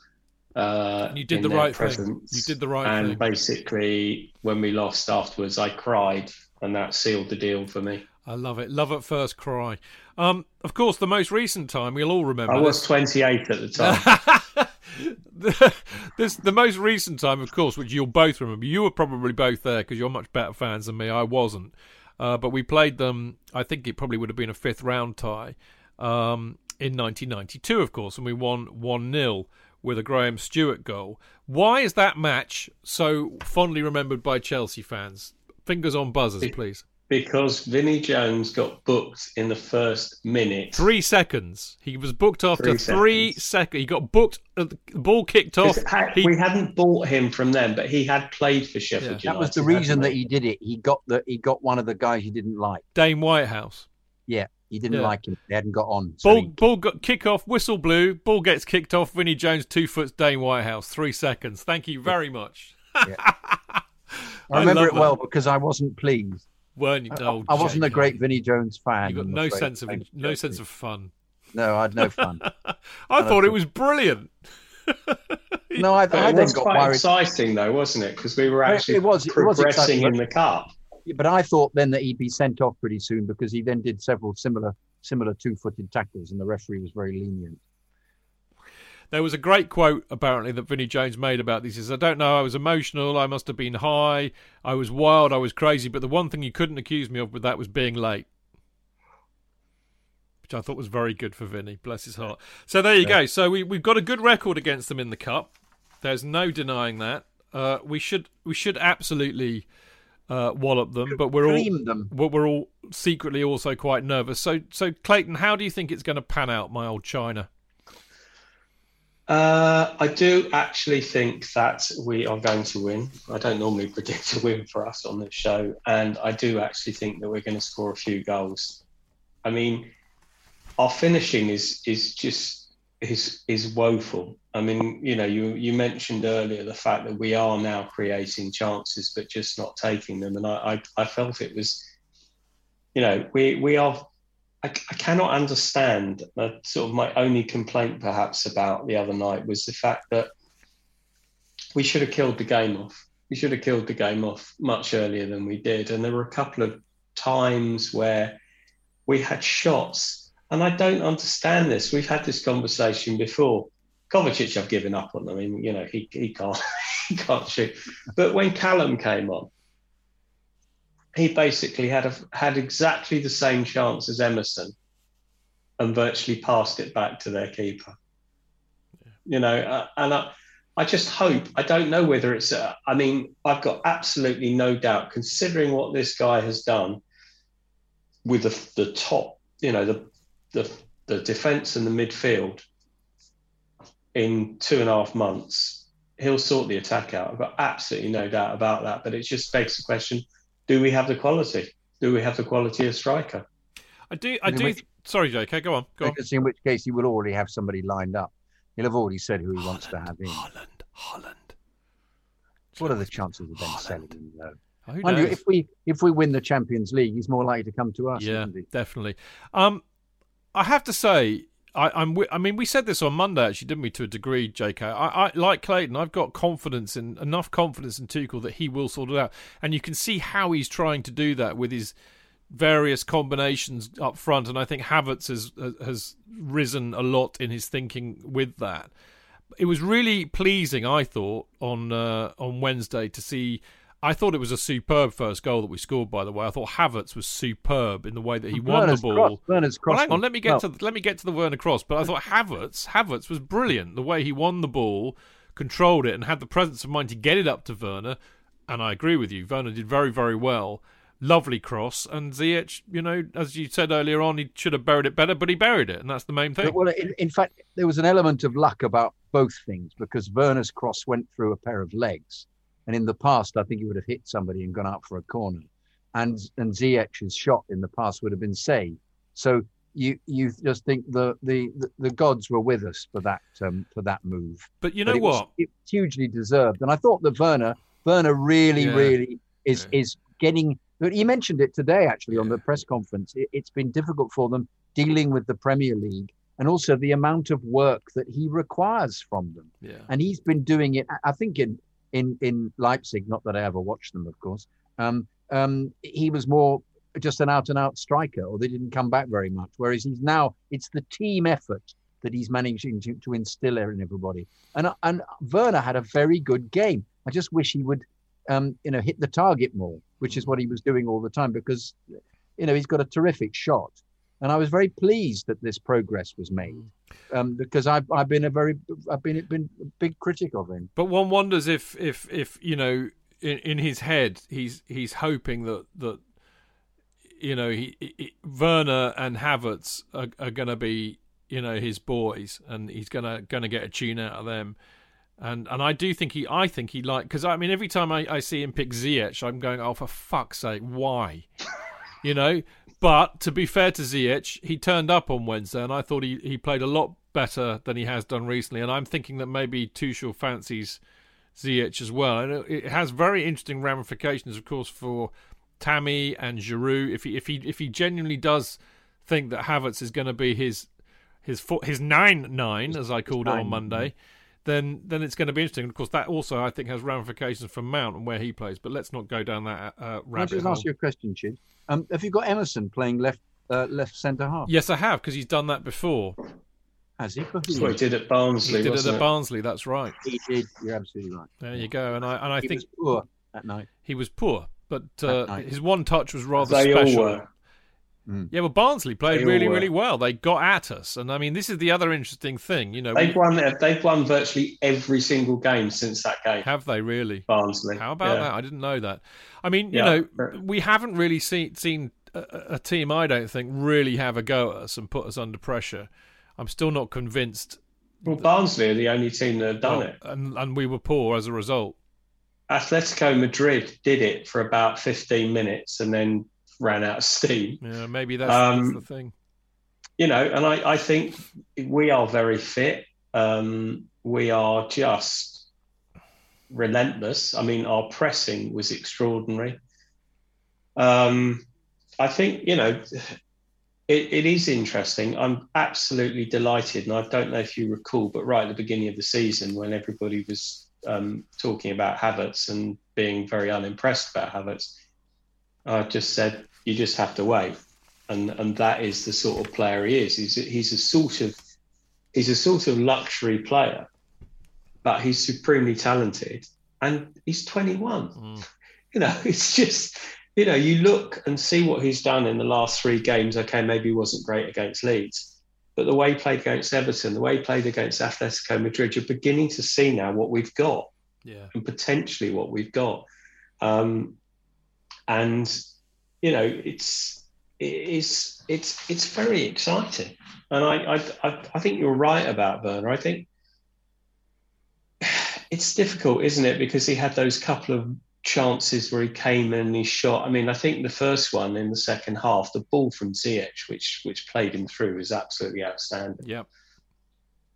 Uh, And you did the right thing. You did the right and thing. basically, when we lost afterwards, I cried, and that sealed the deal for me. I love it. Love at first cry. Um, of course, the most recent time we'll all remember. I was 28 at the time. the, this the most recent time, of course, which you'll both remember. You were probably both there because you're much better fans than me. I wasn't, uh, but we played them. I think it probably would have been a fifth round tie um, in 1992, of course, and we won one 0 with a Graham Stuart goal. Why is that match so fondly remembered by Chelsea fans? Fingers on buzzers, please. Because Vinnie Jones got booked in the first minute. Three seconds. He was booked after Three three seconds. He got booked. Uh, the ball kicked off. ha- He- we hadn't bought him from them, but he had played for Sheffield Yeah. United. That was the hadn't reason that he did it. He got the he got one of the guys he didn't like. Dane Whitehouse. Yeah, he didn't Yeah. like him. They hadn't got on. So Ball, he- ball got kick off. Whistle blew. Ball gets kicked off. Vinnie Jones two foots. Dane Whitehouse three seconds. Thank you very much. I remember it that. well because I wasn't pleased. Weren't you? I, Oh, I wasn't a great Vinnie Jones fan. You got no afraid. sense of Thanks, no Chelsea. sense of fun. No, I had no fun. I And thought I it was brilliant. no, I, But I it then was got quite worried. exciting, though, wasn't it? Because we were It- it actually was- it was progressing exciting, in the cup. But I thought then that he'd be sent off pretty soon because he then did several similar similar two-footed tackles, and the referee was very lenient. There was a great quote apparently that Vinnie Jones made about this. He says, "I don't know. I was emotional. I must have been high. I was wild. I was crazy. But the one thing you couldn't accuse me of with that was being late." Which I thought was very good for Vinny. Bless his heart. So there you go. So we we've got a good record against them in the cup. There's no denying that. Uh, we should we should absolutely uh, wallop them, but we're all them. but we're all secretly also quite nervous. So so Clayton, how do you think it's going to pan out, my old China? Uh, I do actually think that we are going to win. I don't normally predict a win for us on this show, and I do actually think that we're going to score a few goals. I mean, our finishing is is just is is woeful. I mean, you know, you you mentioned earlier the fact that we are now creating chances, but just not taking them, and I I, I felt it was, you know, we we are I, I cannot understand. Uh, sort of my only complaint, perhaps, about the other night was the fact that we should have killed the game off. We should have killed the game off much earlier than we did. And there were a couple of times where we had shots, and I don't understand this. We've had this conversation before. Kovacic, I've given up on. I mean, you know, he he can't he can't shoot. But when Callum came on, he basically had a, had exactly the same chance as Emerson, and virtually passed it back to their keeper. You know, uh, and I, I just hope. I don't know whether it's. Uh, I mean, I've got absolutely no doubt, considering what this guy has done with the, the top, you know, the the the defence and the midfield in two and a half months, he'll sort the attack out. I've got absolutely no doubt about that. But it just begs the question: Do we have the quality? Do we have the quality of striker? I do. I do. Which, sorry, JK. Go on. Go on. In which case, he will already have somebody lined up. He'll have already said who he Haaland, wants to have in. Haaland, Haaland. What are the chances of them Haaland. selling him though? Who Mind you, knows? if we if we win the Champions League, he's more likely to come to us. yeah, definitely. Um, I have to say, I, I'm. I mean, we said this on Monday, actually, didn't we? To a degree, J.K. I, I like Clayton. I've got confidence in enough confidence in Tuchel that he will sort it out, and you can see how he's trying to do that with his various combinations up front. And I think Havertz has has risen a lot in his thinking with that. It was really pleasing, I thought, on uh, on Wednesday to see. I thought it was a superb first goal that we scored. By the way, I thought Havertz was superb in the way that he won Werner's the ball. Cross, Werner's cross. Well, hang on. Let me get well, to let me get to the Werner cross. But I thought Havertz Havertz was brilliant. The way he won the ball, controlled it, and had the presence of mind to get it up to Werner. And I agree with you. Werner did very very well. Lovely cross, and Ziyech, you know, as you said earlier on, he should have buried it better, but he buried it, and that's the main thing. Well, in, in fact, there was an element of luck about both things because Werner's cross went through a pair of legs, and in the past, I think he would have hit somebody and gone out for a corner, and and Ziyech's shot in the past would have been saved. So you you just think the the the, gods were with us for that um, for that move. But you But know it was- what? it's hugely deserved, and I thought that Werner Werner really Yeah. really is Yeah. is getting. But he mentioned it today actually on the press conference. It, it's been difficult for them dealing with the Premier League and also the amount of work that he requires from them. Yeah. And he's been doing it. I think in in in Leipzig. Not that I ever watched them, of course. Um, um, he was more just an out and out striker, or they didn't come back very much. Whereas he's now it's the team effort that he's managing to, to instill in everybody. And and Werner had a very good game. I just wish he would, um, you know, hit the target more, which is what he was doing all the time because, you know, he's got a terrific shot. And I was very pleased that this progress was made um, because I've I've been a very I've been been a big critic of him. But one wonders if, if, if you know, in, in his head, he's he's hoping that that you know he, he Werner and Havertz are, are going to be you know his boys, and he's gonna gonna get a tune out of them. And and I do think he I think he like because I mean every time I, I see him pick Ziyech, I'm going oh for fuck's sake why, you know. But to be fair to Ziyech, he turned up on Wednesday, and I thought he, he played a lot better than he has done recently. And I'm thinking that maybe Tuchel fancies Ziyech as well. And it it has very interesting ramifications, of course, for Tammy and Giroud. If he if he if he genuinely does think that Havertz is going to be his his his nine nine as I called it on Monday, then then it's going to be interesting. Of course, that also I think has ramifications for Mount and where he plays. But let's not go down that uh, Can I rabbit just hole. ask you a question, Chid? Um, have you got Emerson playing left uh, left centre half? Yes, I have because he's done that before. Has he? That's what he did at Barnsley. He did it wasn't at Barnsley. That's right. He did. You're absolutely right. There you go. And I and I he think was poor that night. he was poor, but uh, his one touch was rather They special. all were. Mm. Yeah, well, Barnsley played They really, really well. They got at us, and I mean, this is the other interesting thing. You know, They've we- won. They've won virtually every single game since that game. have they really? Barnsley. How about Yeah. that? I didn't know that. I mean, you Yeah. know, we haven't really seen seen a, a team. I don't think really have a go at us and put us under pressure. I'm still not convinced. Well, Barnsley are the only team that have done Well, it. and and we were poor as a result. Atletico Madrid did it for about 15 minutes and then ran out of steam. Yeah, maybe that's, Um, that's the thing. You know, and I, I think we are very fit. Um, we are just relentless. I mean, our pressing was extraordinary. Um, I think, you know, it, it is interesting. I'm absolutely delighted. And I don't know if you recall, but right at the beginning of the season, when everybody was um, talking about Havertz and being very unimpressed about Havertz, I just said, you just have to wait. And, and that is the sort of player he is. He's, a- he's a sort of he's a sort of luxury player, but he's supremely talented, and he's 21 Mm. you know, it's just you know, you look and see what he's done in the last three games. Okay, maybe he wasn't great against Leeds, but the way he played against Everton, the way he played against Atletico Madrid, you're beginning to see now what we've got Yeah. and potentially what we've got. Um, and you know, it's it's it's it's very exciting. And I I I, I think you're right about Werner. I think it's difficult, isn't it? Because he had those couple of chances where he came and he shot. I mean, I think the first one in the second half, the ball from Ziyech, which which played him through, is absolutely outstanding. Yeah.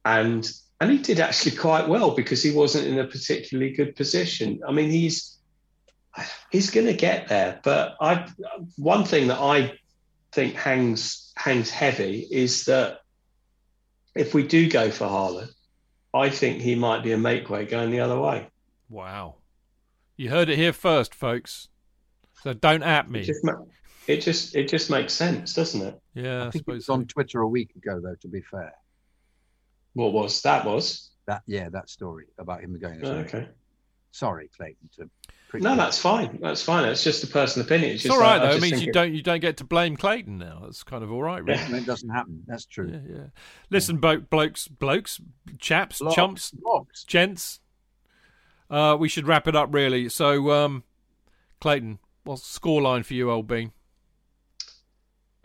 And and he did actually quite well because he wasn't in a particularly good position. I mean, he's he's going to get there. But I one thing that I think hangs hangs heavy is that if we do go for Haaland, I think he might be a make weight going the other way. Wow. You heard it here first, folks. So don't at It me. just ma- it just it just makes sense, doesn't it? Yeah, I, I think it suppose was so. on Twitter a week ago, though. To be fair, What was that was? that yeah, that story about him going. Oh, okay. Sorry, Clayton. To prick No, that's fine. That's fine. It's just a personal opinion. It's It's just all right I- I though. It means you it- don't you don't get to blame Clayton now. That's kind of all right, really. And it doesn't happen. That's true. Yeah, yeah. Listen, bo- blokes, blokes, chaps, Blocks, chumps, blocks. gents. Uh, we should wrap it up really. So, um, Clayton, what's the scoreline for you, old bean?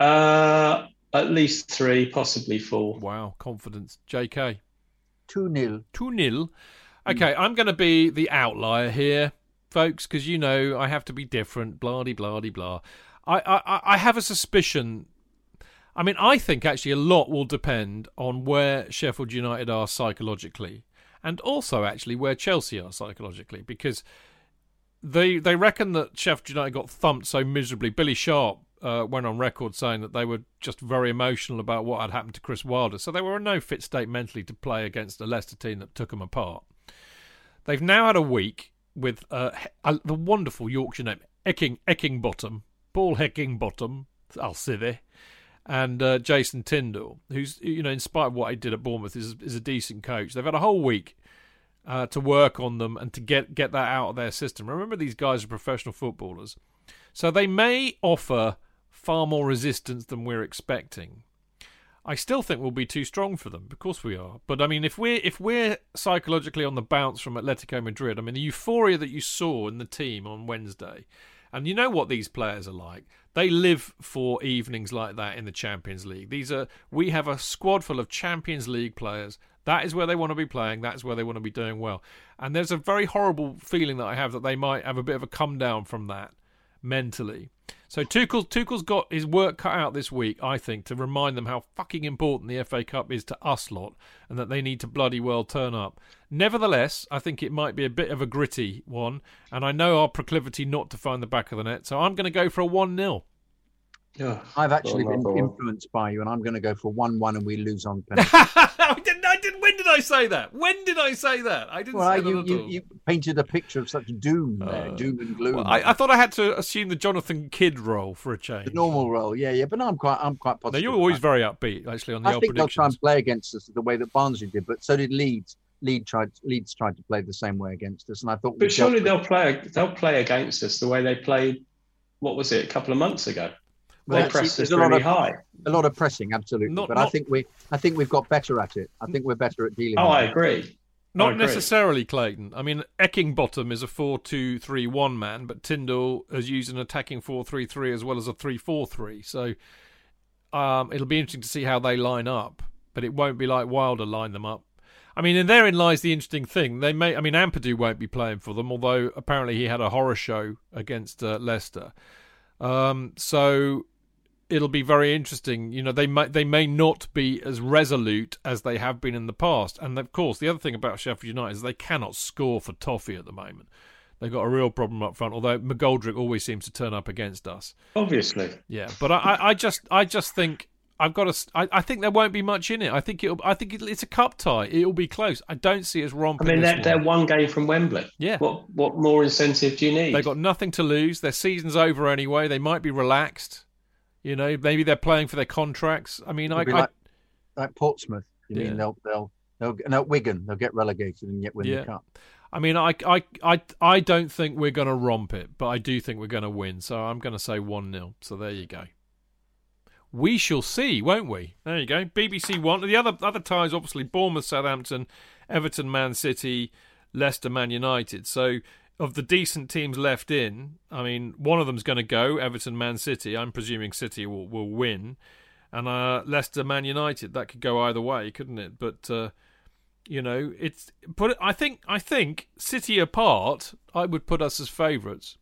Uh, at least three, possibly four. Wow, confidence. JK. Two nil. 2 nil. Okay, I'm going to be the outlier here, folks, because you know I have to be different, blah, de, blah, de, blah. I, I, I have a suspicion. I mean, I think actually a lot will depend on where Sheffield United are psychologically and also actually where Chelsea are psychologically because they they reckon that Sheffield United got thumped so miserably. Billy Sharp uh, went on record saying that they were just very emotional about what had happened to Chris Wilder, so they were in no fit state mentally to play against a Leicester team that took them apart. They've now had a week with uh, he- the wonderful Yorkshire name Ecking Heckingbottom, Paul Heckingbottom, Alcide, and uh, Jason Tindall, who's you know in spite of what he did at Bournemouth is is a decent coach. They've had a whole week uh, to work on them and to get get that out of their system. Remember, these guys are professional footballers, so they may offer far more resistance than we're expecting. I still think we'll be too strong for them. Of course we are. But I mean, if we're if we're psychologically on the bounce from Atletico Madrid, I mean the euphoria that you saw in the team on Wednesday, and you know what these players are like. They live for evenings like that in the Champions League. These are we have a squad full of Champions League players. That is where they want to be playing. That's where they want to be doing well. And there's a very horrible feeling that I have that they might have a bit of a come down from that mentally. So Tuchel, Tuchel's got his work cut out this week, I think, to remind them how fucking important the FA Cup is to us lot, and that they need to bloody well turn up. Nevertheless, I think it might be a bit of a gritty one, and I know our proclivity not to find the back of the net, so I'm going to go for a one 0 Yeah. I've actually been Another one. influenced by you, and I'm going to go for one-one, and we lose on penalty. I didn't. I didn't. When did I say that? When did I say that? I didn't well, say that you, at you, all. you painted a picture of such doom there, Uh, doom and gloom. Well, I, I thought I had to assume the Jonathan Kydd role for a change. the normal role, yeah, yeah. But no, I'm quite, I'm quite No, positive. you're always very upbeat, actually, on the I old think they'll try and play against us the way that Barnsley did, but so did Leeds. Leeds tried, Leeds tried to play the same way against us, and I thought. But surely they'll play they'll play against us the way they played. What was it? A couple of months ago. Well, they it's- pressed it's us a lot really of- high. with a lot of pressing, absolutely. Not- but I think we, I think we've got better at it. I think we're better at dealing. Oh, with I it. agree. I Not agree. necessarily, Clayton. I mean, Heckingbottom is a 4 2 3 1 man, but Tindall has used an attacking 4 3 3 as well as a 3 4 3. So um, it'll be interesting to see how they line up, but it won't be like Wilder line them up. I mean, and therein lies the interesting thing. They may, I mean, Ampadu won't be playing for them, although apparently he had a horror show against uh, Leicester. Um, so it'll be very interesting. You know, they may they may not be as resolute as they have been in the past. And of course, the other thing about Sheffield United is they cannot score for toffee at the moment. They've got a real problem up front. Although McGoldrick always seems to turn up against us. Obviously. Yeah, but I, I, I just I just think. I've got to. I, I think there won't be much in it. I think it'll. I think it, it's a cup tie. It'll be close. I don't see us I romping. mean, they're, they're one. one game from Wembley. Yeah. What what more incentive do you need? They've got nothing to lose. Their season's over anyway. They might be relaxed. You know, maybe they're playing for their contracts. I mean, I, It'll I like, like Portsmouth. You Yeah. mean they'll they'll they'll no Wigan they'll get relegated and yet win Yeah. the cup. I mean, I, I, I, I don't think we're going to romp it, but I do think we're going to win. So I'm going to say 1 0. So there you go. We shall see, won't we? There you go. BBC One. The other other ties, obviously, Bournemouth, Southampton, Everton, Man City, Leicester, Man United. So of the decent teams left in, I mean, one of them's going to go, Everton, Man City. I'm presuming City will, will win. And uh, Leicester, Man United. That could go either way, couldn't it? But uh, you know, it's put. I think. I think City apart, I would put us as favourites.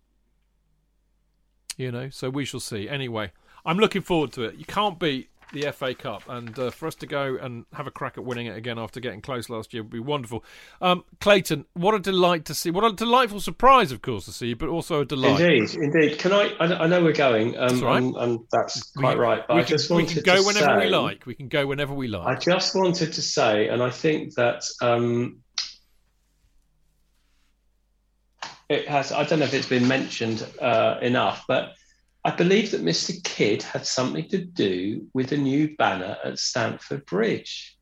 You know, so we shall see. Anyway, I'm looking forward to it. You can't beat the FA Cup, and uh, for us to go and have a crack at winning it again after getting close last year would be wonderful. Um, Clayton, what a delight to see! What a delightful surprise, of course, to see, but also a delight. Indeed, indeed. Can I? I, I know we're going, um, That's right. and, and that's quite we, right. But we I can, just we can go whenever say, we like. We can go whenever we like. I just wanted to say, and I think that um, it has. I don't know if it's been mentioned uh, enough, but I believe that Mr. Kydd had something to do with a new banner at Stamford Bridge,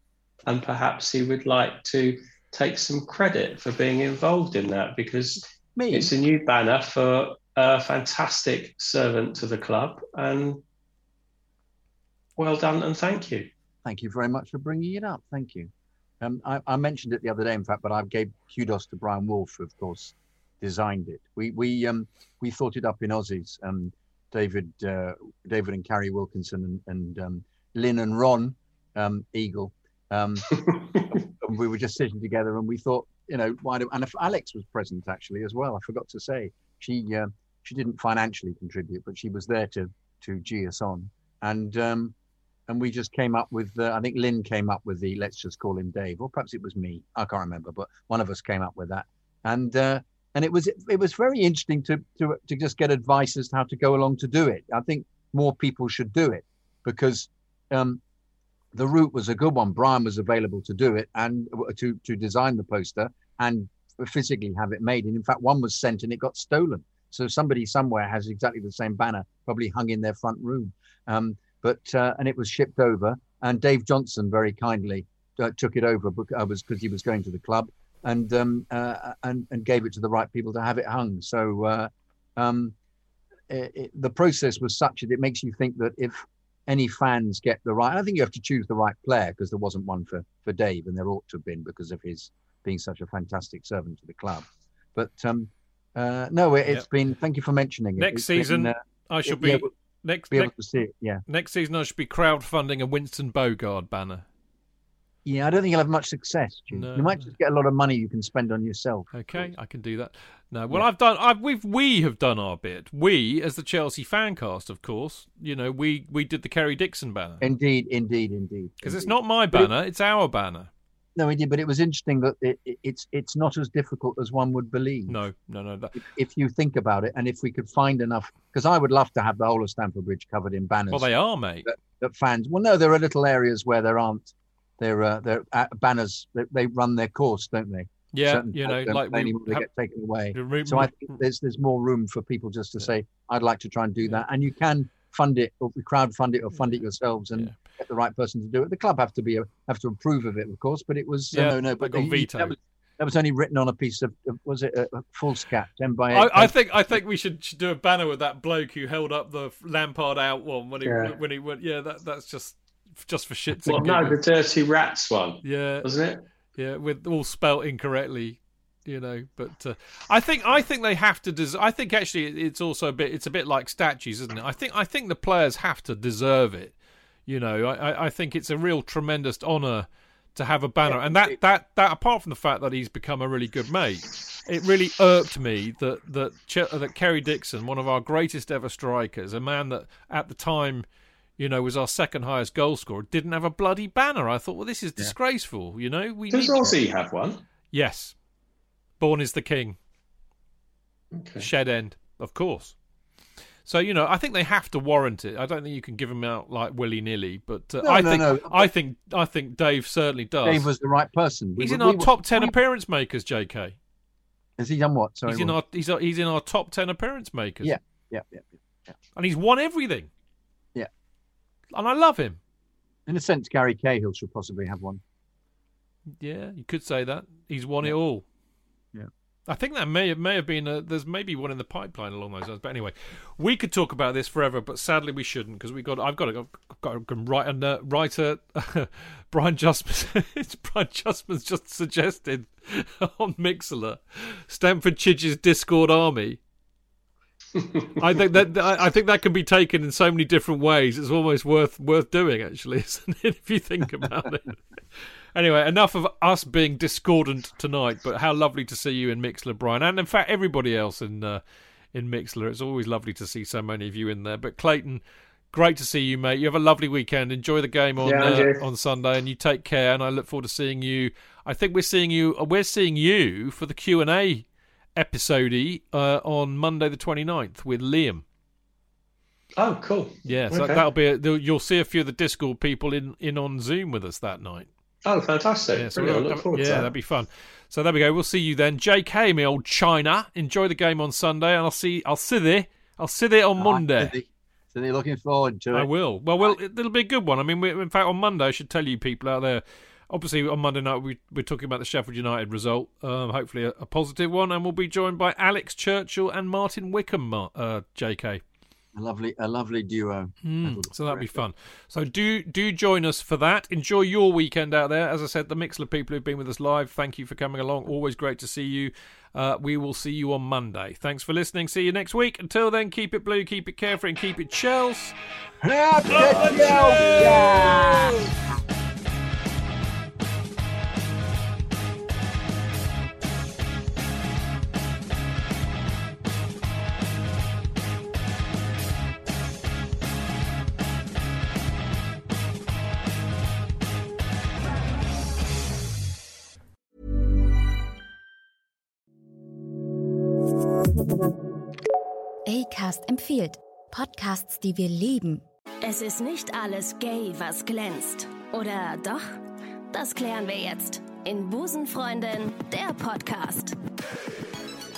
and perhaps he would like to take some credit for being involved in that because Me? it's a new banner for a fantastic servant to the club, and well done and thank you. Thank you very much for bringing it up. Thank you. Um, I, I mentioned it the other day, in fact, but I gave kudos to Brian Wolf, who, of course, designed it. We we um, we thought it up in Aussies. Um, David uh, David and Carrie Wilkinson and, and um, Lynn and Ron um, Eagle. Um, we were just sitting together, and we thought, you know, why do? And if Alex was present actually as well. I forgot to say she uh, she didn't financially contribute, but she was there to to gee us on. And um, and we just came up with uh, I think Lynn came up with the let's just call him Dave, or perhaps it was me. I can't remember, but one of us came up with that. And uh, and it was it was very interesting to to to just get advice as to how to go along to do it. I think more people should do it because um, the route was a good one. Brian was available to do it and to to design the poster and physically have it made. And in fact, one was sent and it got stolen. So somebody somewhere has exactly the same banner, probably hung in their front room. Um, but uh, and it was shipped over, and Dave Johnson very kindly uh, took it over because because he was going to the club and um, uh, and and gave it to the right people to have it hung. So uh, um, it, it, the process was such that it makes you think that if any fans get the right, I think you have to choose the right player because there wasn't one for for Dave, and there ought to have been because of his being such a fantastic servant to the club. But um, uh, no, it, has Yep. been. Thank you for mentioning it. Next It's been, season, uh, I shall be able- next be able next, to see it. Yeah, next season. I should be crowdfunding a Winston Bogarde banner. Yeah. I don't think you'll have much success. Jim. No, you might no. just get a lot of money you can spend on yourself. Okay, I can do that. No, well, I've done. I've we've we have done our bit. We, as the Chelsea fancast, of course. You know, we we did the Kerry Dixon banner Indeed, indeed, indeed. because it's not my But it- banner; it's our banner. No, we did, but it was interesting that it, it, it's it's not as difficult as one would believe. No, no, no. That, If, if you think about it, and if we could find enough, because I would love to have the whole of Stamford Bridge covered in banners. well, they are, mate. that fans. Well, no, there are little areas where there aren't. There, uh, there uh, banners. They, they run their course, don't they? Yeah, Certain you know, like we anymore, they have, get taken away. re- So I think there's there's more room for people just to Yeah. say, "I'd like to try and do that," and you can fund it or crowd fund it or fund it yourselves and Yeah. get the right person to do it. The club have to be have to approve of it, of course, but it was uh, Yeah, no, no, but vetoed. That was, that was only written on a piece of, of- was it a, a foolscap ten by eight? I, I think I think we should, should do a banner with that bloke who held up the Lampard out one when he Yeah. when he went. Yeah, that that's just just for shits Well, no, the. Dirty Rats one, Yeah, wasn't it? yeah, with all spelt incorrectly, you know. But uh, I think I think they have to. Des- I think actually it's also a bit. It's a bit like statues, isn't it? I think I think the players have to deserve it. You know, I, I- think it's a real tremendous honour to have a banner, and that, that that apart from the fact that he's become a really good mate, it really irked me that that Ch- that Kerry Dixon, one of our greatest ever strikers, a man that at the time. You know, was our second highest goal scorer. Didn't have a bloody banner. I thought, well, this is disgraceful. You know, we Does need Ossie have one? Yes. Born is the king. Okay. Shed end, of course. So you know, I think they have to warrant it. I don't think you can give them out like willy nilly. But uh, No, I no, think no. I think I think Dave certainly does. Dave was the right person. We he's were- in our we were- top ten we- appearance makers, J.K. Has he done what? Sorry, he's in what? our he's he's in our top ten appearance makers. Yeah, yeah, yeah. and he's won everything. Yeah. and I love him. In a sense, Gary Cahill should possibly have one. Yeah, you could say that he's won it all. Yeah. I think that may have, may have been a, there's maybe one in the pipeline along those lines. But anyway, we could talk about this forever, but sadly we shouldn't because we got I've got to got to write uh, writer Brian Justman. Brian Justman's just suggested on Mixlr Stamford Chidge's Discord army. I think that I think that can be taken in so many different ways. It's almost worth worth doing, actually, isn't it? If you think about it. Anyway, enough of us being discordant tonight. But how lovely to see you in Mixlr, Brian, and in fact everybody else in uh, in Mixlr. It's always lovely to see so many of you in there. But Clayton, great to see you, mate. You have a lovely weekend. Enjoy the game on Yeah, uh, on Sunday, and you take care. And I look forward to seeing you. I think we're seeing you. uh, We're seeing you for the Q and A episode uh, on Monday the 29th with Liam. Oh, cool. Yeah, so Okay. that'll be. A, you'll see a few of the Discord people in in on Zoom with us that night. Oh, fantastic. Yeah, so we'll- look forward yeah, to that. that'd be fun. So there we go. We'll see you then, JK, my old China. Enjoy the game on Sunday, and I'll see. I'll see there. I'll see there on Monday. So they're looking forward to it. I will. Well, well, it, it'll be a good one. I mean, we, in fact, on Monday, I should tell you people out there. Obviously, on Monday night, we, we're talking about the Sheffield United result. Um, hopefully, a, a positive one, and we'll be joined by Alex Churchill and Martin Wickham. Uh, JK. A lovely, a lovely duo. Mm, so that'd be fun. So do do join us for that. Enjoy your weekend out there. As I said, the Mixlr people who've been with us live, thank you for coming along. Always great to see you. Uh, we will see you on Monday. Thanks for listening. See you next week. Until then, keep it blue, keep it carefree, and keep it Chels. Acast empfiehlt Podcasts, die wir lieben. Es ist nicht alles gay, was glänzt. Oder doch? Das klären wir jetzt in Busenfreundin, der Podcast.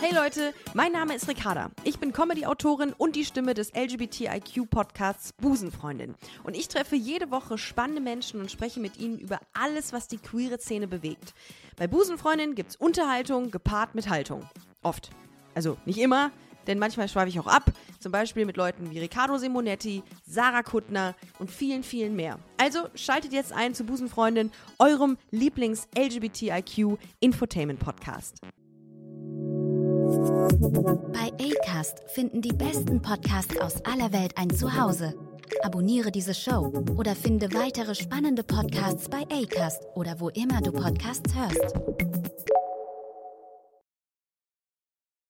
Hey Leute, mein Name ist Ricarda. Ich bin Comedy-Autorin und die Stimme des LGBTIQ-Podcasts Busenfreundin. Und ich treffe jede Woche spannende Menschen und spreche mit ihnen über alles, was die queere Szene bewegt. Bei Busenfreundin gibt's Unterhaltung gepaart mit Haltung. Oft. Also nicht immer, denn manchmal schweife ich auch ab. Zum Beispiel mit Leuten wie Riccardo Simonetti, Sarah Kuttner und vielen, vielen mehr. Also schaltet jetzt ein zu Busenfreundin, eurem Lieblings-LGBTIQ-Infotainment-Podcast. Bei Acast finden die besten Podcasts aus aller Welt ein Zuhause. Abonniere diese Show oder finde weitere spannende Podcasts bei Acast oder wo immer du Podcasts hörst.